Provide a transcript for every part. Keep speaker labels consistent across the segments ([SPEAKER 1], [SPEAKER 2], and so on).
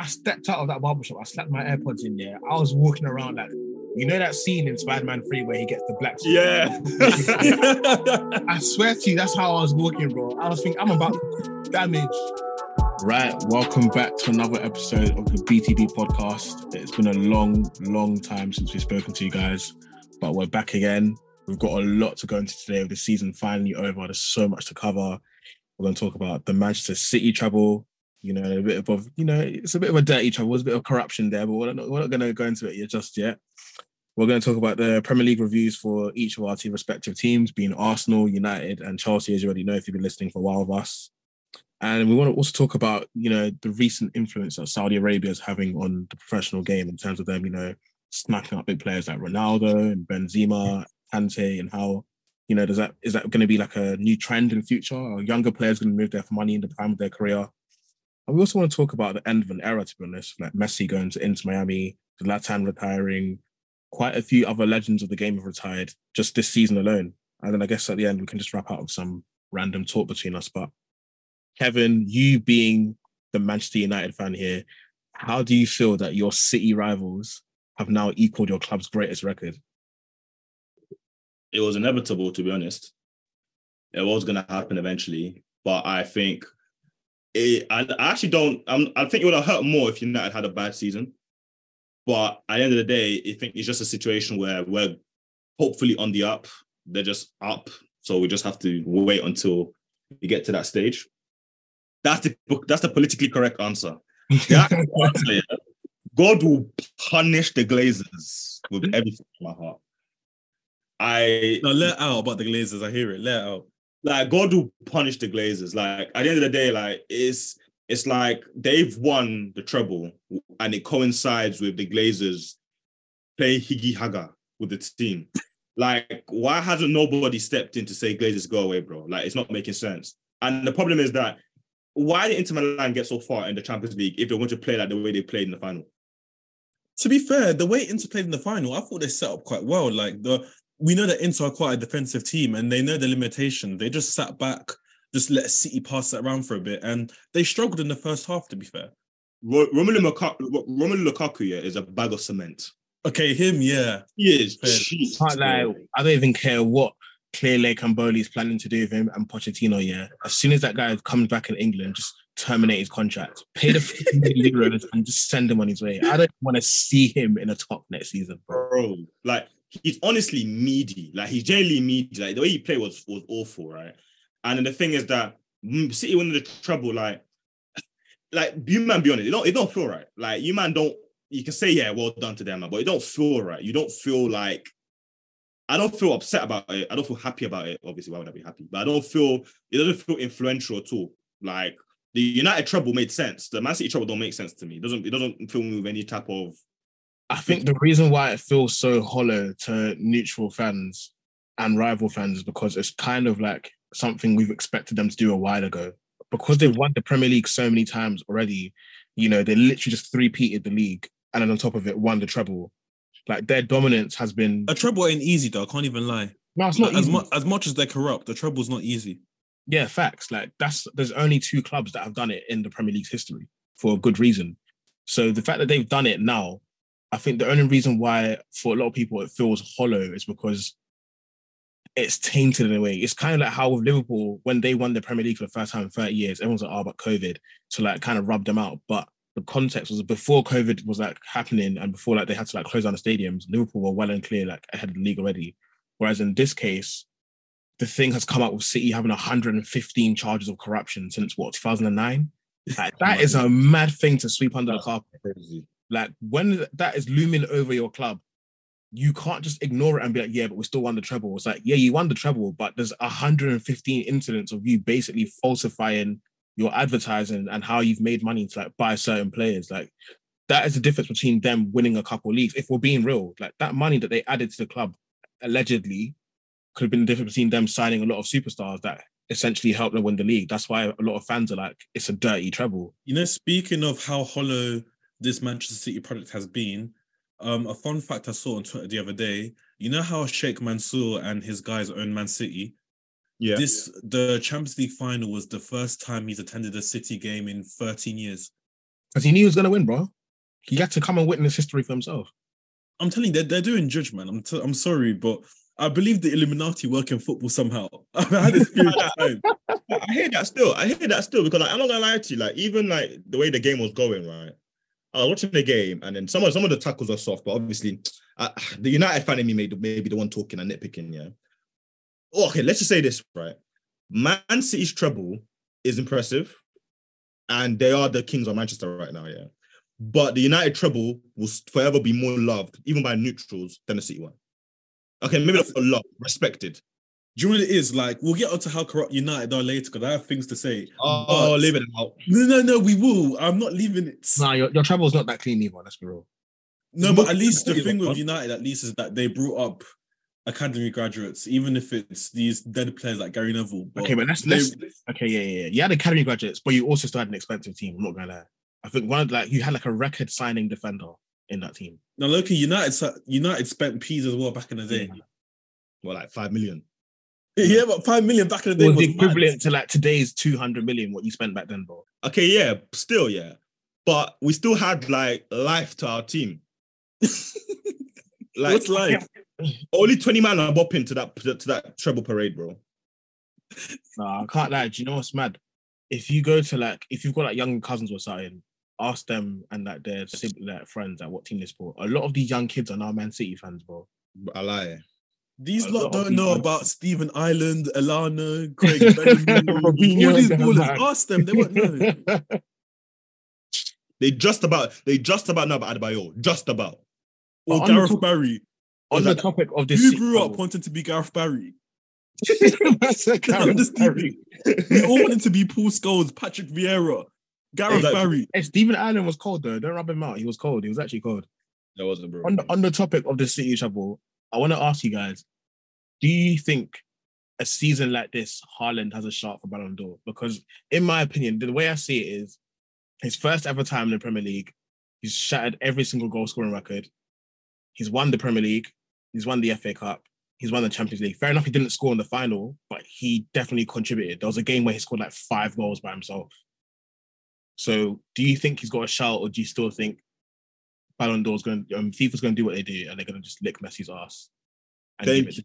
[SPEAKER 1] I stepped out of that barbershop. I slapped my AirPods in there. I was walking around like, you know that scene in Spider-Man 3 where he gets the black suit?
[SPEAKER 2] Yeah.
[SPEAKER 1] I swear to you, that's how I was walking, bro. I was thinking, I'm about damage. Right, welcome back to another episode of the BTB podcast. It's been a long, long time since we've spoken to you guys, but we're back again. We've got a lot to go into today with the season finally over. There's so much to cover. We're going to talk about the Manchester City treble, you know, a bit of, you know, it's a bit of a dirty treble. There's a bit of corruption there, but we're not, we're not going to go into it yet, just yet. We're going to talk about the Premier League reviews for each of our two respective teams, being Arsenal, United, and Chelsea, as you already know if you've been listening for a while with us. And we want to also talk about, you know, the recent influence that Saudi Arabia is having on the professional game in terms of them, you know, smacking up big players like Ronaldo and Benzema, Kante, and how, you know, does that is that going to be like a new trend in the future? Are younger players going to move there for money in the prime of their career? And we also want to talk about the end of an era, to be honest, like Messi going to Inter Miami, Zlatan retiring, quite a few other legends of the game have retired just this season alone. And then I guess at the end we can just wrap up with some random talk between us. But Kevin, you being the Manchester United fan here, how do you feel that your City rivals have now equaled your club's greatest record?
[SPEAKER 2] It was inevitable, to be honest. It was going to happen eventually, but I think it. I, I actually don't. I'm, I think it would have hurt more if United had a bad season. But at the end of the day, I think it's just a situation where we're hopefully on the up. They're just up, so we just have to wait until we get to that stage. That's the that's the politically correct answer. Answer yeah, God will punish the Glazers with everything in my heart. I
[SPEAKER 3] No, let out about the Glazers. I hear it. Let out.
[SPEAKER 2] Like God will punish the Glazers. Like at the end of the day, like it's it's like they've won the treble, and it coincides with the Glazers playing Higgy Haga with the team. Like, why hasn't nobody stepped in to say Glazers go away, bro? Like, it's not making sense. And the problem is that why did Inter Milan get so far in the Champions League if they want to play like the way they played in the final?
[SPEAKER 3] To be fair, the way Inter played in the final, I thought they set up quite well. Like the we know that Inter are quite a defensive team and they know the limitation. They just sat back, just let City pass it around for a bit, and they struggled in the first half. To be fair,
[SPEAKER 2] Romelu Lukaku, Romelu Lukaku yeah, is a bag of cement.
[SPEAKER 3] okay, him, yeah,
[SPEAKER 2] He is
[SPEAKER 3] Fair.
[SPEAKER 2] cheap.
[SPEAKER 1] Can't lie, I don't even care what Clearlake Camboli is planning to do with him and Pochettino. Yeah, as soon as that guy comes back in England, just terminate his contract, pay the 50 million euros, and just send him on his way. I don't want to see him in a top next season, bro.
[SPEAKER 2] bro. Like he's honestly meaty. Like he's genuinely meaty. Like the way he played was was awful, right? And then the thing is that mm, City winning the treble, like, like you man, be honest, it don't it don't feel right. Like you man don't. You can say yeah, well done to them, but it don't feel right. You don't feel like. I don't feel upset about it. I don't feel happy about it. Obviously, why would I be happy? But I don't feel it doesn't feel influential at all. Like the United treble made sense. The Man City treble don't make sense to me. It doesn't it doesn't fill me with any type of
[SPEAKER 1] I think the reason why it feels so hollow to neutral fans and rival fans is because it's kind of like something we've expected them to do a while ago. Because they've won the Premier League so many times already, you know, they literally just three-peated the league and then on top of it, won the treble. Like their dominance has been
[SPEAKER 3] a treble ain't easy though. I can't even lie.
[SPEAKER 1] no, it's not
[SPEAKER 3] as
[SPEAKER 1] easy.
[SPEAKER 3] much as much as they're corrupt, the treble's not easy.
[SPEAKER 1] Yeah, facts. Like that's there's only two clubs that have done it in the Premier League's history for a good reason. So the fact that they've done it now, I think the only reason why for a lot of people it feels hollow is because it's tainted in a way. It's kind of like how with Liverpool when they won the Premier League for the first time in 30 years, everyone's like, oh, but COVID to like kind of rub them out. But the context was before COVID was like happening and before like they had to like close down the stadiums, Liverpool were well and clear like ahead of the league already. Whereas in this case, the thing has come out with City having 115 charges of corruption since what 2009. Like, that is a mad thing to sweep under the carpet.
[SPEAKER 2] crazy.
[SPEAKER 1] Like when that is looming over your club, you can't just ignore it and be like, yeah, but we still won the treble. It's like, yeah, you won the treble, but there's 115 incidents of you basically falsifying your advertising and how you've made money to like buy certain players. Like that is the difference between them winning a couple leagues. If we're being real, like that money that they added to the club allegedly could have been the difference between them signing a lot of superstars that essentially helped them win the league. That's why a lot of fans are like, it's a dirty treble.
[SPEAKER 3] You know, speaking of how hollow this Manchester City product has been, um, a fun fact I saw on Twitter the other day. You know how Sheikh Mansour and his guys own Man City.
[SPEAKER 2] Yeah.
[SPEAKER 3] This the Champions League final was the first time he's attended a City game in 13 years.
[SPEAKER 1] Because he knew he was gonna win, bro. He had to come and witness history for himself.
[SPEAKER 3] I'm telling you, they're, they're doing judgment. I'm t- I'm sorry, but I believe the Illuminati work in football somehow. I've had this period of time.
[SPEAKER 2] I hear that still. I hear that still because like, I'm not gonna lie to you. Like even like the way the game was going, right? I was watching the game, and then some of some of the tackles are soft, but obviously uh, the United fan in me made maybe the one talking and nitpicking. Yeah. Oh, okay, let's just say this right. Man City's treble is impressive, and they are the kings of Manchester right now. Yeah. But the United treble will forever be more loved, even by neutrals, than the City one. Okay, maybe not for love, respected.
[SPEAKER 3] Do you know what it is? Like, we'll get onto how corrupt United are later because I have things to say.
[SPEAKER 2] Oh,
[SPEAKER 3] But-
[SPEAKER 2] leave it out.
[SPEAKER 3] No, no, no, we will. I'm not leaving it.
[SPEAKER 1] Nah, your, your treble's not that clean either, let's be real.
[SPEAKER 3] No, but at least the thing with. United, at least, is that they brought up academy graduates, even if it's these dead players like Gary Neville. But
[SPEAKER 1] Okay, but let's
[SPEAKER 3] they-
[SPEAKER 1] let's okay, yeah, yeah, yeah. You had academy graduates, but you also still had an expensive team. I'm not gonna lie. I think one of like you had like a record signing defender in that team.
[SPEAKER 3] now look, United United spent peas as well back in the day.
[SPEAKER 2] Well, like five million.
[SPEAKER 3] Yeah, but five million back in the day
[SPEAKER 1] was
[SPEAKER 3] was
[SPEAKER 1] the
[SPEAKER 3] mad.
[SPEAKER 1] equivalent to like today's 200 million what you spent back then, bro.
[SPEAKER 2] Okay, yeah, still, yeah. But we still had like life to our team. like
[SPEAKER 3] What's life?
[SPEAKER 2] only 20 man are bopping to that to that treble parade, bro.
[SPEAKER 1] Nah, I can't lie. Do you know what's mad? If you go to like, if you've got like young cousins or something, ask them and like their sibling, like friends, like what team they support. A lot of these young kids are now Man City fans, bro.
[SPEAKER 2] I lie.
[SPEAKER 3] These
[SPEAKER 1] A
[SPEAKER 3] lot
[SPEAKER 1] lot
[SPEAKER 3] don't know about Stephen Ireland, Elano, Craig Bellamy,
[SPEAKER 1] Robinho
[SPEAKER 3] all these ballers. Ask them, they won't know.
[SPEAKER 2] They just about they just about know about Adebayor. Just about.
[SPEAKER 3] Or
[SPEAKER 1] But on
[SPEAKER 3] Gareth
[SPEAKER 1] top-
[SPEAKER 3] Barry.
[SPEAKER 1] On the
[SPEAKER 2] that-
[SPEAKER 1] topic of this,
[SPEAKER 3] Who
[SPEAKER 1] City
[SPEAKER 3] grew up
[SPEAKER 1] bubble-
[SPEAKER 3] wanting to be Gareth Barry?
[SPEAKER 1] That's a Gareth
[SPEAKER 3] Just
[SPEAKER 1] Barry.
[SPEAKER 3] We all wanted to be Paul Scholes, Patrick Vieira, Gareth
[SPEAKER 2] Exactly.
[SPEAKER 3] Barry.
[SPEAKER 1] Hey, Stephen Ireland was cold though. Don't rub him out. He was cold. He was actually cold.
[SPEAKER 2] That wasn't bro.
[SPEAKER 1] On the, on the topic of the City treble, I want to ask you guys: Do you think a season like this, Haaland has a shot for Ballon d'Or? Because, in my opinion, the way I see it is his first ever time in the Premier League. He's shattered every single goal scoring record. He's won the Premier League. He's won the FA Cup. He's won the Champions League. Fair enough, he didn't score in the final, but he definitely contributed. There was a game where he scored like five goals by himself. So, do you think he's got a shot, or do you still think Ballon d'Or's going, um, FIFA's going to do what they do, and they're going to just lick Messi's ass? and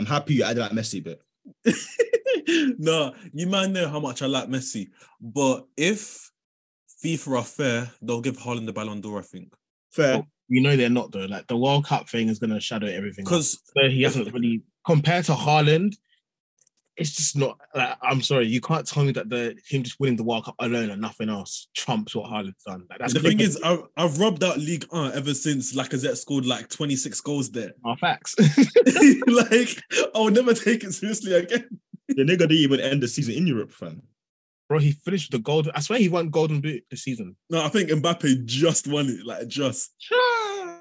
[SPEAKER 1] give
[SPEAKER 2] Thank
[SPEAKER 1] it-
[SPEAKER 2] you. I'm happy you added that Messi bit.
[SPEAKER 3] no, you might know how much I like Messi, but if FIFA are fair, they'll give Haaland the Ballon d'Or, I think.
[SPEAKER 2] Fair.
[SPEAKER 1] You know they're not though. Like the World Cup thing is going to shadow everything.
[SPEAKER 3] Because
[SPEAKER 1] so he hasn't really compared to Haaland. It's just not. Like, I'm sorry, you can't tell me that the him just winning the World Cup alone and nothing else trumps what Haaland's done. Like, that's
[SPEAKER 3] the thing is, I've, I've rubbed out Ligue 1 ever since Lacazette scored like 26 goals there.
[SPEAKER 1] Our facts.
[SPEAKER 3] like, I will never take it seriously again.
[SPEAKER 2] The nigga didn't even end the season in Europe, fam.
[SPEAKER 1] Bro, he finished the golden. I swear he won Golden Boot this season.
[SPEAKER 3] No, I think Mbappe just won it, like just.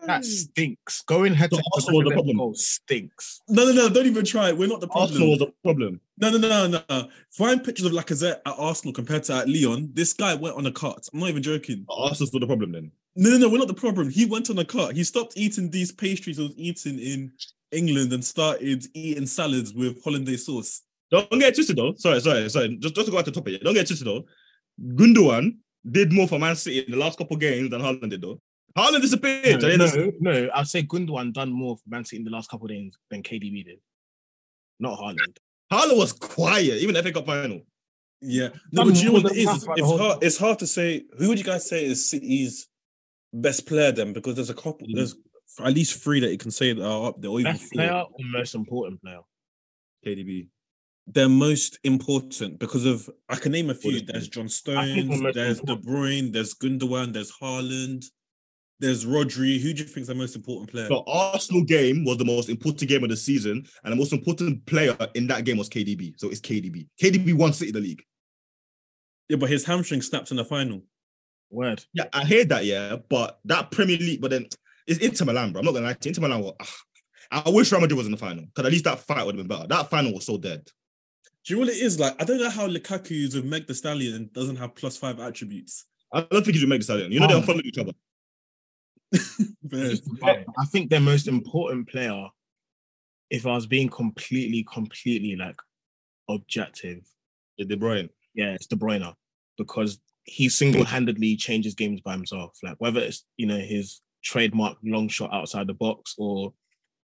[SPEAKER 1] That stinks. Going head to
[SPEAKER 2] Arsenal was the problem.
[SPEAKER 1] stinks.
[SPEAKER 3] No, no, no, don't even try it. We're not the problem.
[SPEAKER 2] Arsenal was a problem.
[SPEAKER 3] No, no, no, no. Find pictures of Lacazette at Arsenal compared to at Lyon. This guy went on a cut. I'm not even joking.
[SPEAKER 2] Arsenal's were the problem then.
[SPEAKER 3] No, no, no, we're not the problem. He went on a cut. He stopped eating these pastries he was eating in England and started eating salads with hollandaise sauce.
[SPEAKER 2] Don't get it twisted though. Sorry, sorry, sorry. Just, just to go at the topic. Don't get it twisted though. Gundogan did more for Man City in the last couple games than Haaland did though. Haaland disappeared.
[SPEAKER 1] No,
[SPEAKER 2] I
[SPEAKER 1] no,
[SPEAKER 2] didn't-
[SPEAKER 1] no, I'd say Gundogan done more for Man City in the last couple of days than KDB did. Not Haaland.
[SPEAKER 2] Haaland was quiet, even if FA Cup final.
[SPEAKER 3] Yeah. No,
[SPEAKER 1] Done
[SPEAKER 3] but you know what it
[SPEAKER 1] than
[SPEAKER 3] is?
[SPEAKER 1] half
[SPEAKER 3] It's, it's hard, it's hard to say. Who would you guys say is City's best player then? Because there's a couple, there's at least three that you can say that are up there, or even
[SPEAKER 1] Best
[SPEAKER 3] four.
[SPEAKER 1] player or most important player?
[SPEAKER 2] KDB.
[SPEAKER 3] they're most important because of I can name a few. There's John
[SPEAKER 1] I
[SPEAKER 3] Stones,
[SPEAKER 1] most
[SPEAKER 3] there's De
[SPEAKER 1] important-
[SPEAKER 3] Bruyne, there's Gundogan, there's Haaland, there's Rodri. Who do you think is the most important player?
[SPEAKER 2] The Arsenal game was the most important game of the season, and the most important player in that game was KDB. So it's KDB. KDB won City the league.
[SPEAKER 3] Yeah, but his hamstring snapped in the final.
[SPEAKER 1] Word.
[SPEAKER 2] Yeah, I heard that, yeah, but that Premier League, but then it's Inter Milan, bro. I'm not gonna lie to you. Inter Milan. Were, ah, I wish Real Madrid was in the final because at least that fight would have been better. That final was so dead.
[SPEAKER 3] Do you know what it is like? I don't know how Lukaku is with Meg the Stallion and doesn't have plus five attributes.
[SPEAKER 2] I don't think he's gonna make the stadium. You know they
[SPEAKER 1] Oh.
[SPEAKER 2] unfollow each other.
[SPEAKER 3] Fair.
[SPEAKER 1] But I think their most important player, if I was being completely, completely like objective,
[SPEAKER 2] Yeah, De Bruyne.
[SPEAKER 1] yeah, it's De Bruyne because he single-handedly changes games by himself. Like whether it's you know his trademark long shot outside the box or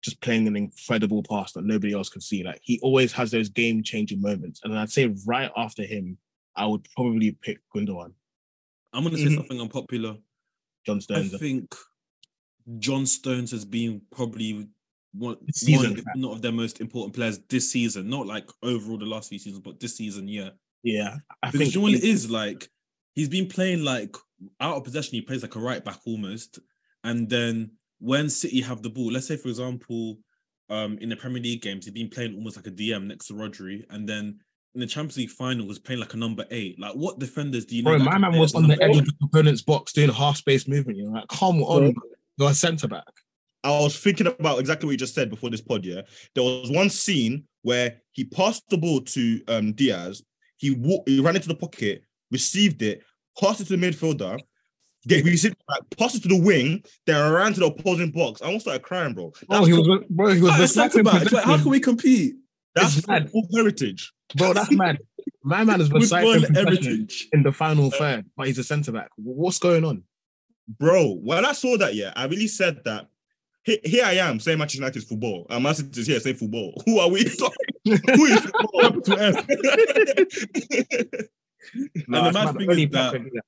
[SPEAKER 1] just playing an incredible pass that nobody else could see. Like he always has those game-changing moments. And I'd say right after him, I would probably pick Gundogan.
[SPEAKER 3] I'm gonna say
[SPEAKER 1] Mhm.
[SPEAKER 3] something unpopular.
[SPEAKER 1] John Stones.
[SPEAKER 3] I think John Stones has been probably one,
[SPEAKER 1] season,
[SPEAKER 3] one if not of their most important players this season. Not like overall the last few seasons, but this season, yeah.
[SPEAKER 1] yeah, I
[SPEAKER 3] Because
[SPEAKER 1] think
[SPEAKER 3] you know what it
[SPEAKER 1] he-
[SPEAKER 3] is like. He's been playing like out of possession. He plays like a right back almost, and then when City have the ball, let's say for example, um, in the Premier League games, he's been playing almost like a DM next to Rodri, and then in the Champions League final, was playing like a number eight. Like, what defenders do you know?
[SPEAKER 1] Bro,
[SPEAKER 3] that
[SPEAKER 1] my man was on the edge of the opponent's box doing half space movement. You know, like come on, you're a centre back.
[SPEAKER 2] I was thinking about exactly what you just said before this pod. Yeah, there was one scene where he passed the ball to um, Dias. He he ran into the pocket, received it, passed it to the midfielder, get received back, passed it to the wing, then ran to the opposing box. I almost started crying, bro.
[SPEAKER 1] Bro,
[SPEAKER 2] That's,
[SPEAKER 1] he was, bro, he was
[SPEAKER 3] centre back. Like, how can we compete
[SPEAKER 2] that's football heritage.
[SPEAKER 1] Bro, that's mad. My man is recycling
[SPEAKER 3] heritage?
[SPEAKER 1] in the final third, but he's a centre back. What's going on?
[SPEAKER 2] Bro, when I saw that, yeah, I really said that. Here, here I am saying Manchester United's football. And Man City is here saying football. Who are we talking? Who is football?
[SPEAKER 3] Capital F. The mad
[SPEAKER 1] mad.
[SPEAKER 3] thing
[SPEAKER 1] Only
[SPEAKER 3] is that-
[SPEAKER 1] Pep that.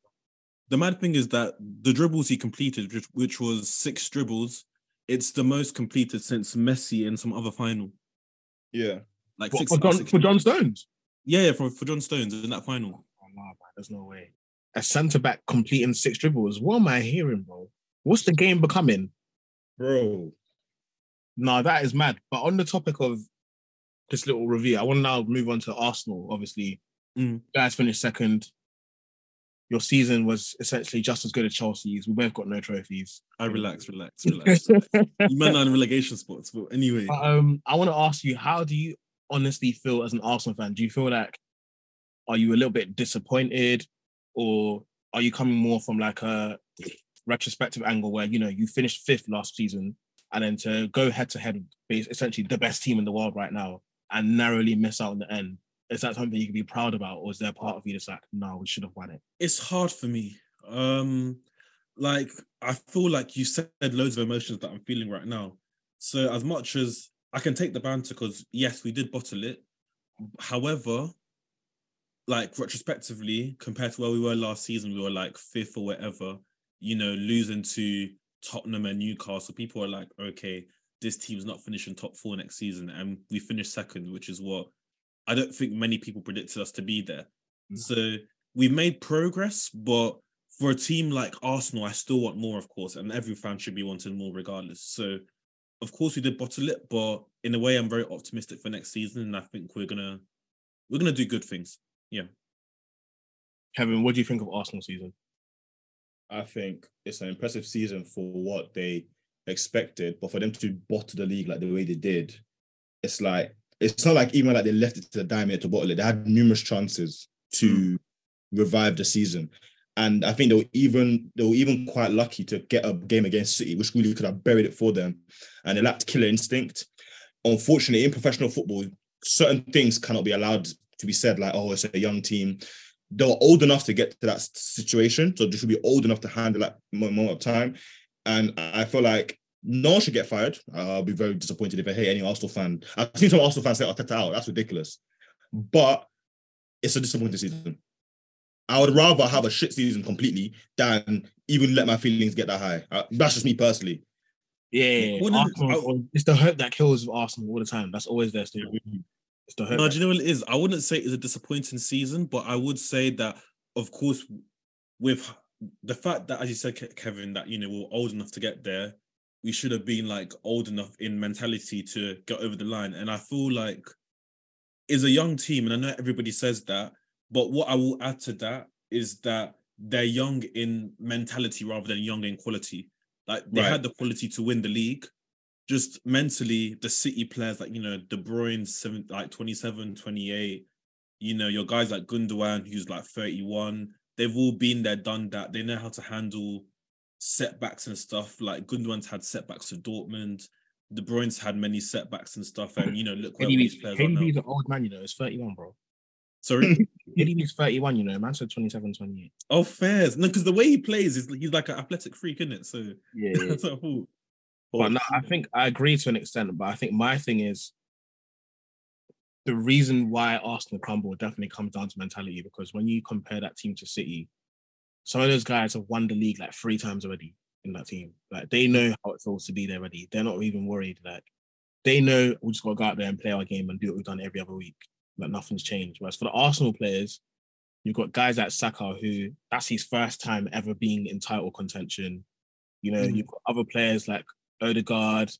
[SPEAKER 3] The mad thing is that the dribbles he completed, which, which was six dribbles, it's the most completed since Messi in some other final.
[SPEAKER 2] yeah.
[SPEAKER 3] Like
[SPEAKER 1] What,
[SPEAKER 3] six,
[SPEAKER 1] for, John,
[SPEAKER 3] six
[SPEAKER 1] for John Stones.
[SPEAKER 3] Yeah, yeah, for, for John Stones in that final.
[SPEAKER 1] Oh, nah, man, there's no way. A centre back completing six dribbles. What am I hearing, bro? What's the game becoming?
[SPEAKER 2] Bro.
[SPEAKER 1] No, that is mad. But on the topic of this little review, I want to now move on to Arsenal. Obviously,
[SPEAKER 3] Mm.
[SPEAKER 1] you guys finished second. Your season was essentially just as good as Chelsea's. We both got no trophies.
[SPEAKER 3] I relax, relax, relax. you man are in relegation spots, but anyway.
[SPEAKER 1] But, um, I want to ask you, how do you honestly feel as an Arsenal fan? Do you feel like are you a little bit disappointed, or are you coming more from like a retrospective angle where you know you finished fifth last season and then to go head to head essentially the best team in the world right now and narrowly miss out in the end? Is that something you can be proud about, or is there part of you that's like, no, we should have won it?
[SPEAKER 3] it's hard for me. Um, like I feel like you said loads of emotions that I'm feeling right now. So as much as I can take the banter, because yes, we did bottle it. However, like retrospectively, compared to where we were last season, we were like fifth or whatever. You know, losing to Tottenham and Newcastle, people are like, okay, this team's not finishing top four next season, and we finished second, which is what I don't think many people predicted us to be there.
[SPEAKER 1] Mm.
[SPEAKER 3] So we've made progress, but for a team like Arsenal, I still want more, of course, and every fan should be wanting more regardless. So, of course, we did bottle it, but in a way, I'm very optimistic for next season, and I think we're gonna we're gonna do good things.
[SPEAKER 1] Kevin, what do you think of Arsenal season?
[SPEAKER 2] I think it's an impressive season for what they expected, but for them to bottle the league like the way they did, it's like it's not like even like they left it to the dime minute to bottle it. They had numerous chances to hmm. revive the season, and I think they were even they were even quite lucky to get a game against City, which really could have buried it for them, and they lacked killer instinct. Unfortunately, in professional football, certain things cannot be allowed to be said, like oh, it's a young team they were old enough to get to that situation, so they should be old enough to handle that mo- moment of time. And I feel like no one should get fired. I'll be very disappointed if I hear any Arsenal fan. I've seen some Arsenal fans say Arteta out. That's ridiculous. But it's a disappointing season. I would rather have a shit season completely than even let my feelings get that high. Uh, that's just me personally.
[SPEAKER 1] Yeah,
[SPEAKER 3] What did-
[SPEAKER 1] Arsenal, it's the hope that kills Arsenal all the time. That's always their story. It's hope.
[SPEAKER 3] No, do you know what it is? I wouldn't say it's a disappointing season, but I would say that, of course, with the fact that, as you said, Kevin, that you know we're old enough to get there, we should have been like old enough in mentality to get over the line. And I feel like is a young team, and I know everybody says that, but what I will add to that is that they're young in mentality rather than young in quality. Like they
[SPEAKER 2] Right.
[SPEAKER 3] had the quality to win the league, just mentally the city players like you know de bruyne seven like 27 28 you know your guys like gundogan who's like 31 they've all been there done that they know how to handle setbacks and stuff like gundogan's had setbacks to dortmund de bruyne's had many setbacks and stuff and you know look where these
[SPEAKER 1] KDB's,
[SPEAKER 3] players are now
[SPEAKER 1] an old man, you know. It's 31, bro.
[SPEAKER 3] sorry
[SPEAKER 1] KDB's 31, you know, man said 27, 28.
[SPEAKER 3] Oh, fairs. No, because the way he plays is he's like an athletic freak, isn't it? So
[SPEAKER 1] Yeah.
[SPEAKER 3] that's what I thought.
[SPEAKER 1] But no, I think I agree to an extent, but I think my thing is the reason why Arsenal crumble definitely comes down to mentality because when you compare that team to City, some of those guys have won the league like three times already in that team. Like they know how it feels to be there already. They're not even worried. Like they know we just got to go out there and play our game and do what we've done every other week. Like nothing's changed. Whereas for the Arsenal players, you've got guys like Saka who that's his first time ever being in title contention. You know,
[SPEAKER 3] Mhm.
[SPEAKER 1] you've got other players like Odegaard.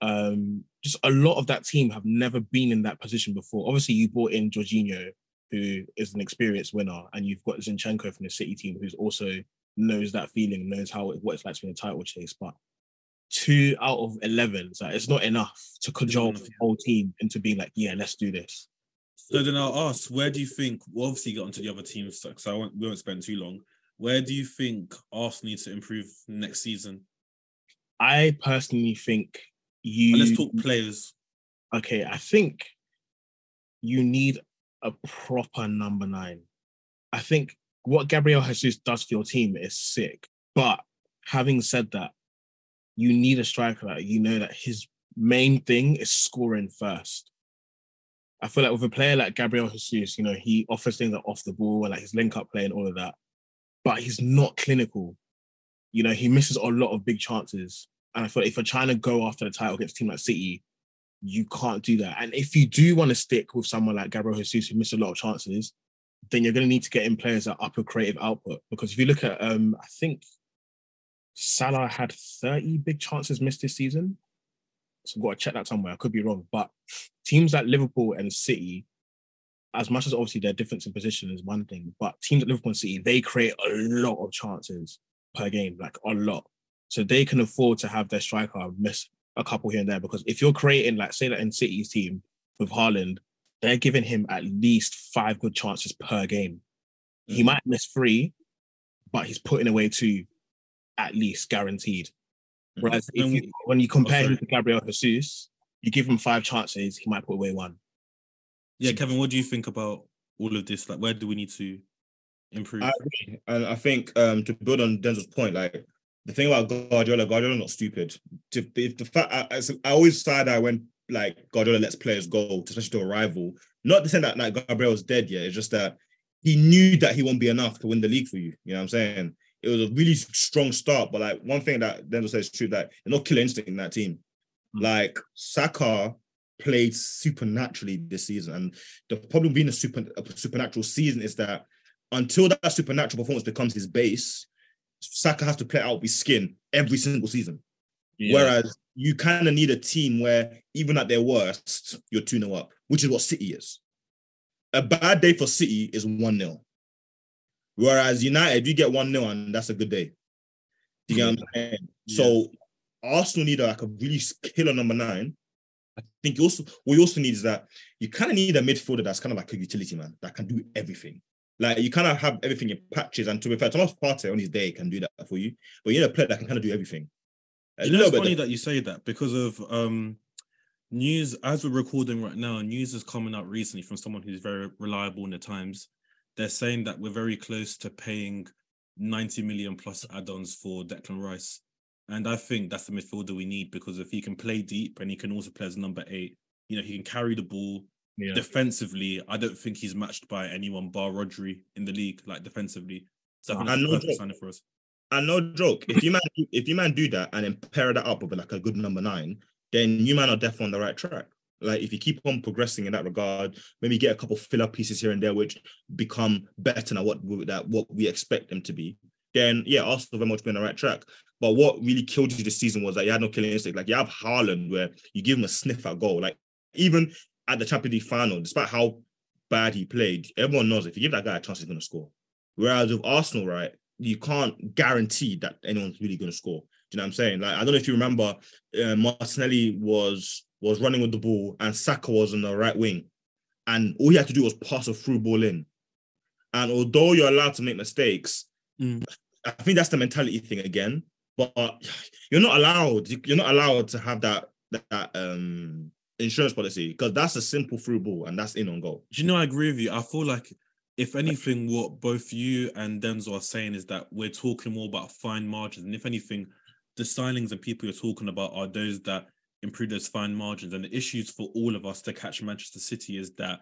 [SPEAKER 1] Um, just a lot of that team have never been in that position before. Obviously, you brought in Jorginho, who is an experienced winner, and you've got Zinchenko from the City team, who's also knows that feeling, knows how it, what it's like to be in a title chase. But two out of eleven, so it's not enough to cajole
[SPEAKER 3] enough,
[SPEAKER 1] the whole team into being like, yeah, let's do this.
[SPEAKER 3] So then I'll ask, where do you think? We'll obviously get onto the other teams, so I won't, we won't spend too long. Where do you think Arsenal need to improve next season?
[SPEAKER 1] I personally think you.
[SPEAKER 3] Let's talk players.
[SPEAKER 1] okay, I think you need a proper number nine. I think what Gabriel Jesus does for your team is sick. But having said that, you need a striker that you know that his main thing is scoring first. I feel like with a player like Gabriel Jesus, you know, he offers things are off the ball and like his link up play and all of that, but he's not clinical. You know, he misses a lot of big chances. And I feel if you're trying to go after the title against a team like City, you can't do that. And if you do want to stick with someone like Gabriel Jesus, who missed a lot of chances, then you're going to need to get in players that up a creative output. Because if you look at, um, I think Salah had 30 big chances missed this season. So I've got to check that somewhere. I could be wrong. But teams like Liverpool and City, as much as obviously their difference in position is one thing, but teams like Liverpool and City, they create a lot of chances per game, like a lot. So they can afford to have their striker miss a couple here and there because if you're creating, like, say that in City's team with Haaland, they're giving him at least five good chances per game. He
[SPEAKER 3] Mhm.
[SPEAKER 1] might miss three, but he's putting away two at least guaranteed. Whereas if you, when you compare him to Gabriel Jesus, you give him five chances, he might put away one.
[SPEAKER 3] Yeah, Kevin, what do you think about all of this? Like, where do we need to improve?
[SPEAKER 2] I agree. And I think um, to build on Denzel's point, like the thing about Guardiola, Guardiola's not stupid. To, if the fact I, I, always side eye when like Guardiola lets players go, especially to a rival. Not to say that like Gabriel's dead yet. It's just that he knew that he won't be enough to win the league for you. You know what I'm saying? It was a really strong start, but like one thing that Denzel says is true that there's no killer instinct in that team.
[SPEAKER 1] Mm.
[SPEAKER 2] Like Saka played supernaturally this season, and the problem being a super a supernatural season is that until that supernatural performance becomes his base, Saka has to play out with skin every single season. Whereas you kind of need a team where even at their worst, you're 2 0 up, which is what City is. A bad day for City is 1 0. Whereas United, you get 1 0 and that's a good day. Do you get what I'm saying? So Arsenal need a, like a really killer number nine. I think you also what you also need is that you kind of need a midfielder that's kind of like a utility man that can do everything. Like you kind of have everything in patches, and to be fair, Thomas Partey on his day can do that for you. But you need a player that can kind of do everything. A
[SPEAKER 3] You know, it's funny that you say that because of um news as we're recording right now. News is coming out recently from someone who's very reliable in the Times. They're saying that we're very close to paying 90 million plus add-ons for Declan Rice, and I think that's the midfielder we need because if he can play deep and he can also play as number eight, you know, he can carry the ball
[SPEAKER 1] Yeah.
[SPEAKER 3] defensively. I don't think he's matched by anyone bar Rodri in the league, like defensively. So I think
[SPEAKER 2] I
[SPEAKER 3] that's a
[SPEAKER 2] know
[SPEAKER 3] perfect signing for us.
[SPEAKER 2] And no joke, if you man if you man do that and then pair that up with like a good number nine, then you man are definitely on the right track. Like if you keep on progressing in that regard, maybe get a couple filler pieces here and there, which become better than what we, that what we expect them to be. Then yeah, Arsenal very much been on the right track. But what really killed you this season was that you had no killing instinct. Like you have Haaland, where you give him a sniff at goal. Like even at the Champions League final, despite how bad he played, everyone knows if you give that guy a chance, he's going to score. Whereas with Arsenal, right, you can't guarantee that anyone's really going to score. Do you know what I'm saying? Like I don't know if you remember, uh, Martinelli was was running with the ball and Saka was on the right wing, and all he had to do was pass a through ball in. And although you're allowed to make mistakes,
[SPEAKER 3] Mm.
[SPEAKER 2] I think that's the mentality thing again. But you're not allowed. You're not allowed to have that that um insurance policy because that's a simple through ball and that's in on goal.
[SPEAKER 3] Do you know I agree with you? I feel like if anything, what both you and Denzel are saying is that we're talking more about fine margins, and if anything, the signings and people you're talking about are those that improve those fine margins. And the issues for all of us to catch Manchester City is that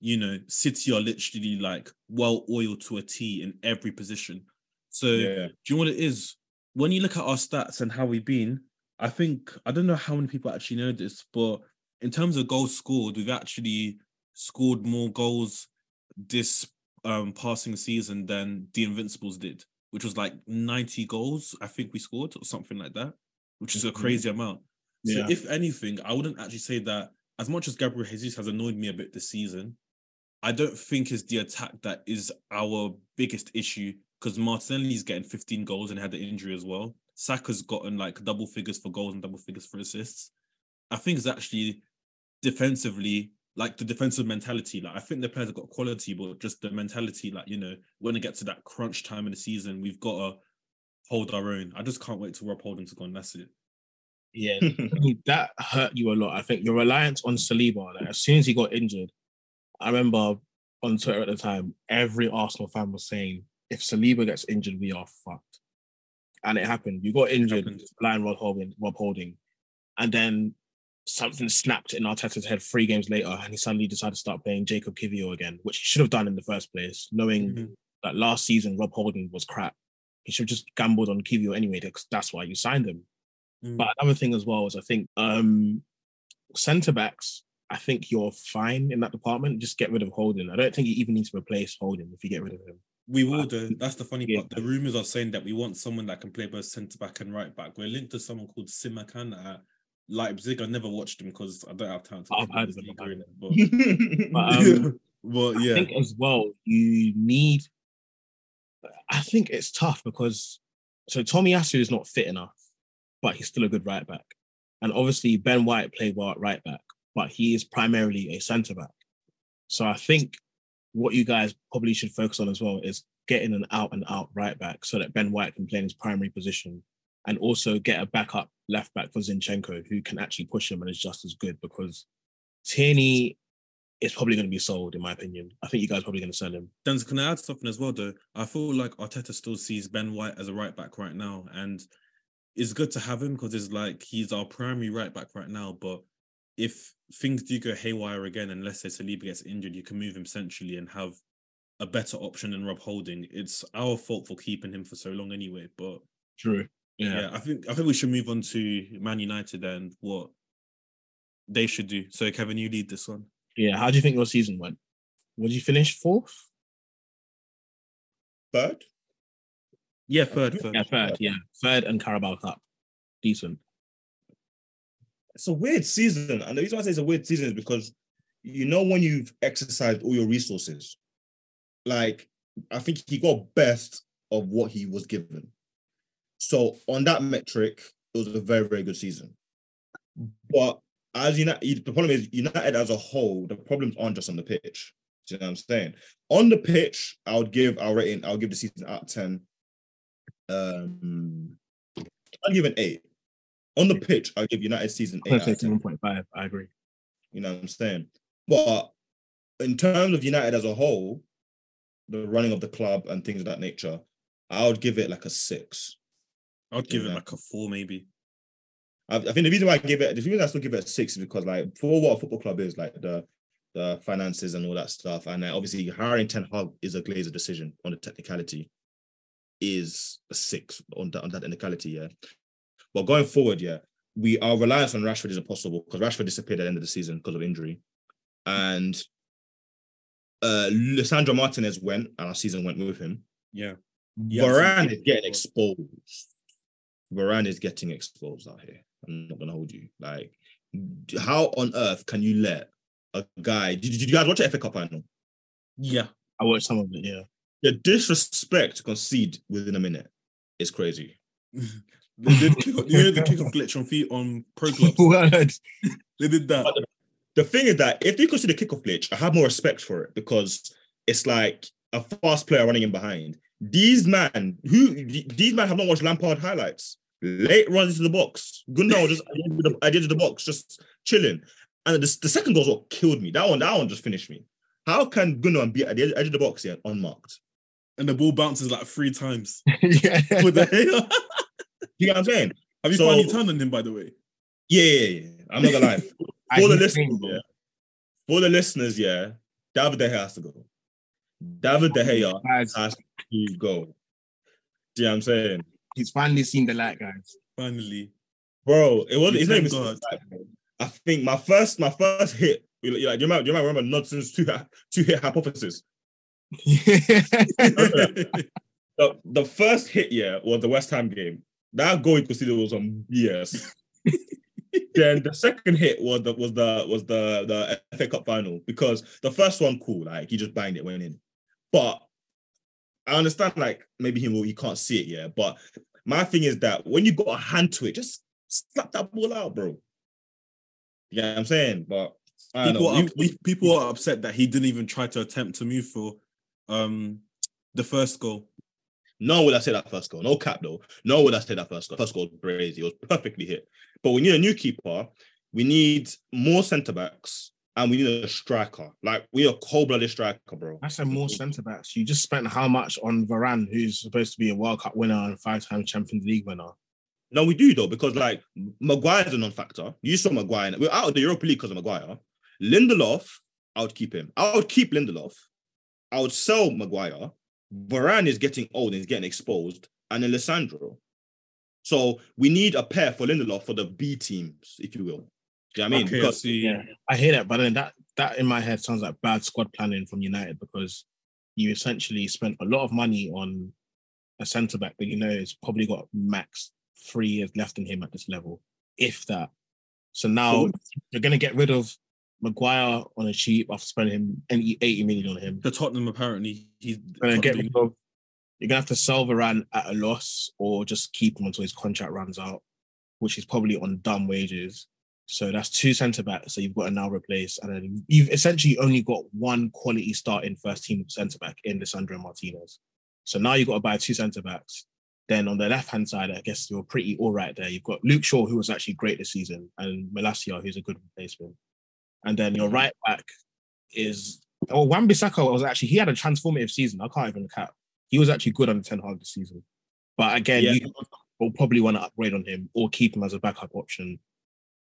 [SPEAKER 3] you know City are literally like well oiled to a T in every position. So
[SPEAKER 2] Yeah.
[SPEAKER 3] do you know what it is? When you look at our stats and how we've been, I think I don't know how many people actually know this, but in terms of goals scored, we've actually scored more goals this um passing season than the Invincibles did, which was like 90 goals, I think we scored or something like that, which is a
[SPEAKER 1] Mhm.
[SPEAKER 3] crazy amount. So
[SPEAKER 1] Yeah.
[SPEAKER 3] if anything, I wouldn't actually say that as much as Gabriel Jesus has annoyed me a bit this season, I don't think it's the attack that is our biggest issue because Martinelli's getting 15 goals and had the injury as well. Saka's gotten like double figures for goals and double figures for assists. I think it's actually defensively, like the defensive mentality. Like I think the players have got quality, but just the mentality, like you know, when it gets to that crunch time in the season, we've got to hold our own. I just can't wait to Rob Holding to go, and that's it.
[SPEAKER 1] Yeah, that hurt you a lot. I think your reliance on Saliba, like, as soon as he got injured, I remember on Twitter at the time, every Arsenal fan was saying, if Saliba gets injured, we are fucked. And it happened. You got injured,
[SPEAKER 3] happened.
[SPEAKER 1] relying Rob Holding, Rob Holding. And then something snapped in Arteta's head three games later, and he suddenly decided to start playing Jacob Kiwior again, which he should have done in the first place, knowing
[SPEAKER 3] Mhm.
[SPEAKER 1] that last season Rob Holding was crap. He should have just gambled on Kivio anyway, because that's why you signed him.
[SPEAKER 3] Mm.
[SPEAKER 1] But another thing as well is I think um centre backs, I think you're fine in that department. Just get rid of Holding. I don't think you even need to replace Holding if you get rid of him.
[SPEAKER 3] We will do. That's the funny
[SPEAKER 1] Yeah.
[SPEAKER 3] part. The rumors are saying that we want someone that can play both centre back and right back. We're linked to someone called Simakan at Leipzig. I never watched him because I don't have time to.
[SPEAKER 1] I've
[SPEAKER 3] look at
[SPEAKER 1] heard
[SPEAKER 3] his
[SPEAKER 1] of him,
[SPEAKER 3] league
[SPEAKER 1] I've
[SPEAKER 3] or
[SPEAKER 1] heard
[SPEAKER 3] anything,
[SPEAKER 1] But,
[SPEAKER 3] But,
[SPEAKER 1] um,
[SPEAKER 3] but
[SPEAKER 1] I
[SPEAKER 3] yeah,
[SPEAKER 1] think as well, you need. I think it's tough because so Tomiyasu is not fit enough, but he's still a good right back, and obviously Ben White played well at right back, but he is primarily a centre back. So I think what you guys probably should focus on as well is getting an out and out right back so that Ben White can play in his primary position, and also get a backup left back for Zinchenko who can actually push him and is just as good because Tierney is probably going to be sold, in my opinion. I think you guys are probably going to sell him.
[SPEAKER 3] Denzel, can I add something as well? Though I feel like Arteta still sees Ben White as a right back right now, and it's good to have him because it's like he's our primary right back right now. But if things do go haywire again, and let's say Saliba gets injured, you can move him centrally and have a better option than Rob Holding. It's our fault for keeping him for so long anyway. But
[SPEAKER 1] True.
[SPEAKER 3] Yeah. I think I think we should move on to Man United and what they should do. So Kevin, you lead this one.
[SPEAKER 1] Yeah. How do you think your season went? Would you finish fourth?
[SPEAKER 2] Third?
[SPEAKER 3] Yeah, third, third.
[SPEAKER 1] Yeah, third. Yeah, third and Carabao Cup. Decent.
[SPEAKER 2] It's a weird season. And the reason why I say it's a weird season is because you know when you've exercised all your resources, like I think he got best of what he was given. So on that metric, it was a very, very good season. But as United, the problem is United as a whole, the problems aren't just on the pitch. Do you know what I'm saying? On the pitch, I would give our rating, I'll give the season out of 10. Um I'll give an eight. On the pitch, I'll give United season eight.
[SPEAKER 1] I'm
[SPEAKER 2] out of 10.
[SPEAKER 1] say 1.5. I agree.
[SPEAKER 2] You know what I'm saying? But in terms of United as a whole, the running of the club and things of that nature, I would give it like a six.
[SPEAKER 3] I'd give it like a four, maybe.
[SPEAKER 2] I, I think the reason why I give it, the reason I still give it a six is because like for what a football club is, like the the finances and all that stuff, and uh, obviously hiring Ten Hag is a Glazer decision on the technicality, is a six on that on that technicality, yeah. But going forward, yeah, we our reliance on Rashford is impossible because Rashford disappeared at the end of the season because of injury, and uh Lisandro Martinez went, and our season went with him.
[SPEAKER 3] Yeah.
[SPEAKER 2] Varane is getting exposed. Varane is getting exposed out here. I'm not gonna hold you. Like, how on earth can you let a guy? Did, did you guys watch the FA Cup final?
[SPEAKER 3] Yeah.
[SPEAKER 1] I watched some of it. Yeah.
[SPEAKER 2] The disrespect to concede within a minute is crazy.
[SPEAKER 3] They did kick off, you know the kickoff glitch on feet on pro clubs.
[SPEAKER 1] Word.
[SPEAKER 3] They did that.
[SPEAKER 2] But The thing is that if you consider the kickoff glitch, I have more respect for it because it's like a fast player running in behind. These man, who these man have not watched Lampard highlights. Late runs into the box. Gundogan was just at the end of the, at the end of the box, just chilling. And the, the second goal is what killed me. That one, that one just finished me. How can Gundogan be at the edge of the box here unmarked?
[SPEAKER 3] And the ball bounces like three times.
[SPEAKER 1] yeah.
[SPEAKER 3] With the
[SPEAKER 2] You know what I'm saying?
[SPEAKER 3] Have you
[SPEAKER 2] So-
[SPEAKER 3] finally turned on him, by the way?
[SPEAKER 2] Yeah, yeah, yeah. I'm not gonna lie.
[SPEAKER 1] I
[SPEAKER 2] For the listeners,
[SPEAKER 1] saying, bro.
[SPEAKER 2] yeah. For the listeners, yeah. David De Gea has to go. David De Gea has to go. Do you know what I'm saying?
[SPEAKER 1] He's finally seen the light, guys.
[SPEAKER 3] Finally.
[SPEAKER 2] Bro, it wasn't. It's not
[SPEAKER 3] Thank
[SPEAKER 2] even.
[SPEAKER 3] God.
[SPEAKER 2] I think my first, my first hit. You like, do you remember? Do you remember, remember Nudson's two two hit hypothesis? The, the first hit, yeah, was the West Ham game. That goal you consider was on BS. then the second hit was the was the was the the FA Cup final because the first one cool, like he just banged it, went in. But I understand, like maybe he will, he can't see it, yeah. But my thing is that when you got a hand to it, just slap that ball out, bro. Yeah, I'm saying, but I
[SPEAKER 3] People
[SPEAKER 2] know.
[SPEAKER 3] are, pe- people are upset that he didn't even try to attempt to move for um the first goal.
[SPEAKER 2] No would have said that first goal. No cap though. No would have said that first goal. First goal was crazy. It was perfectly hit. But we need a new keeper. We need more centre backs, and we need a striker. Like we need a cold-blooded striker, bro.
[SPEAKER 1] I said more centre backs. You just spent how much on Varane, who's supposed to be a World Cup winner and five-time Champions League winner?
[SPEAKER 2] No, we do though because like Maguire's a non-factor. You saw Maguire. We're out of the Europa League because of Maguire. Lindelof, I would keep him. I would keep Lindelof. I would sell Maguire. Varane is getting old and he's getting exposed, and Alessandro. So we need a pair for Lindelof for the B teams, if you will. Do you know what I mean?
[SPEAKER 3] okay, I
[SPEAKER 2] Because
[SPEAKER 3] see.
[SPEAKER 1] Yeah, I hear that, but then that that in my head sounds like bad squad planning from United because you essentially spent a lot of money on a centre back that you know has probably got max three years left in him at this level, if that. So now you're gonna get rid of Maguire on a cheap after spending him any 80 million on him.
[SPEAKER 3] The Tottenham apparently he's
[SPEAKER 1] gonna get rid of you're gonna have to sell Varane at a loss or just keep him until his contract runs out, which is probably on dumb wages. So that's two centre backs that you've got to now replace, and then you've essentially only got one quality starting first team centre back in Lisandro Martinez. So now you've got to buy two centre backs. Then on the left hand side, I guess you're pretty all right there. You've got Luke Shaw, who was actually great this season, and Malacia, who's a good replacement. And then your right back is oh Wan Bissaka was actually he had a transformative season. I can't even cap. He was actually good on Ten Hag this season. But again,
[SPEAKER 2] Yeah.
[SPEAKER 1] you will probably want to upgrade on him or keep him as a backup option.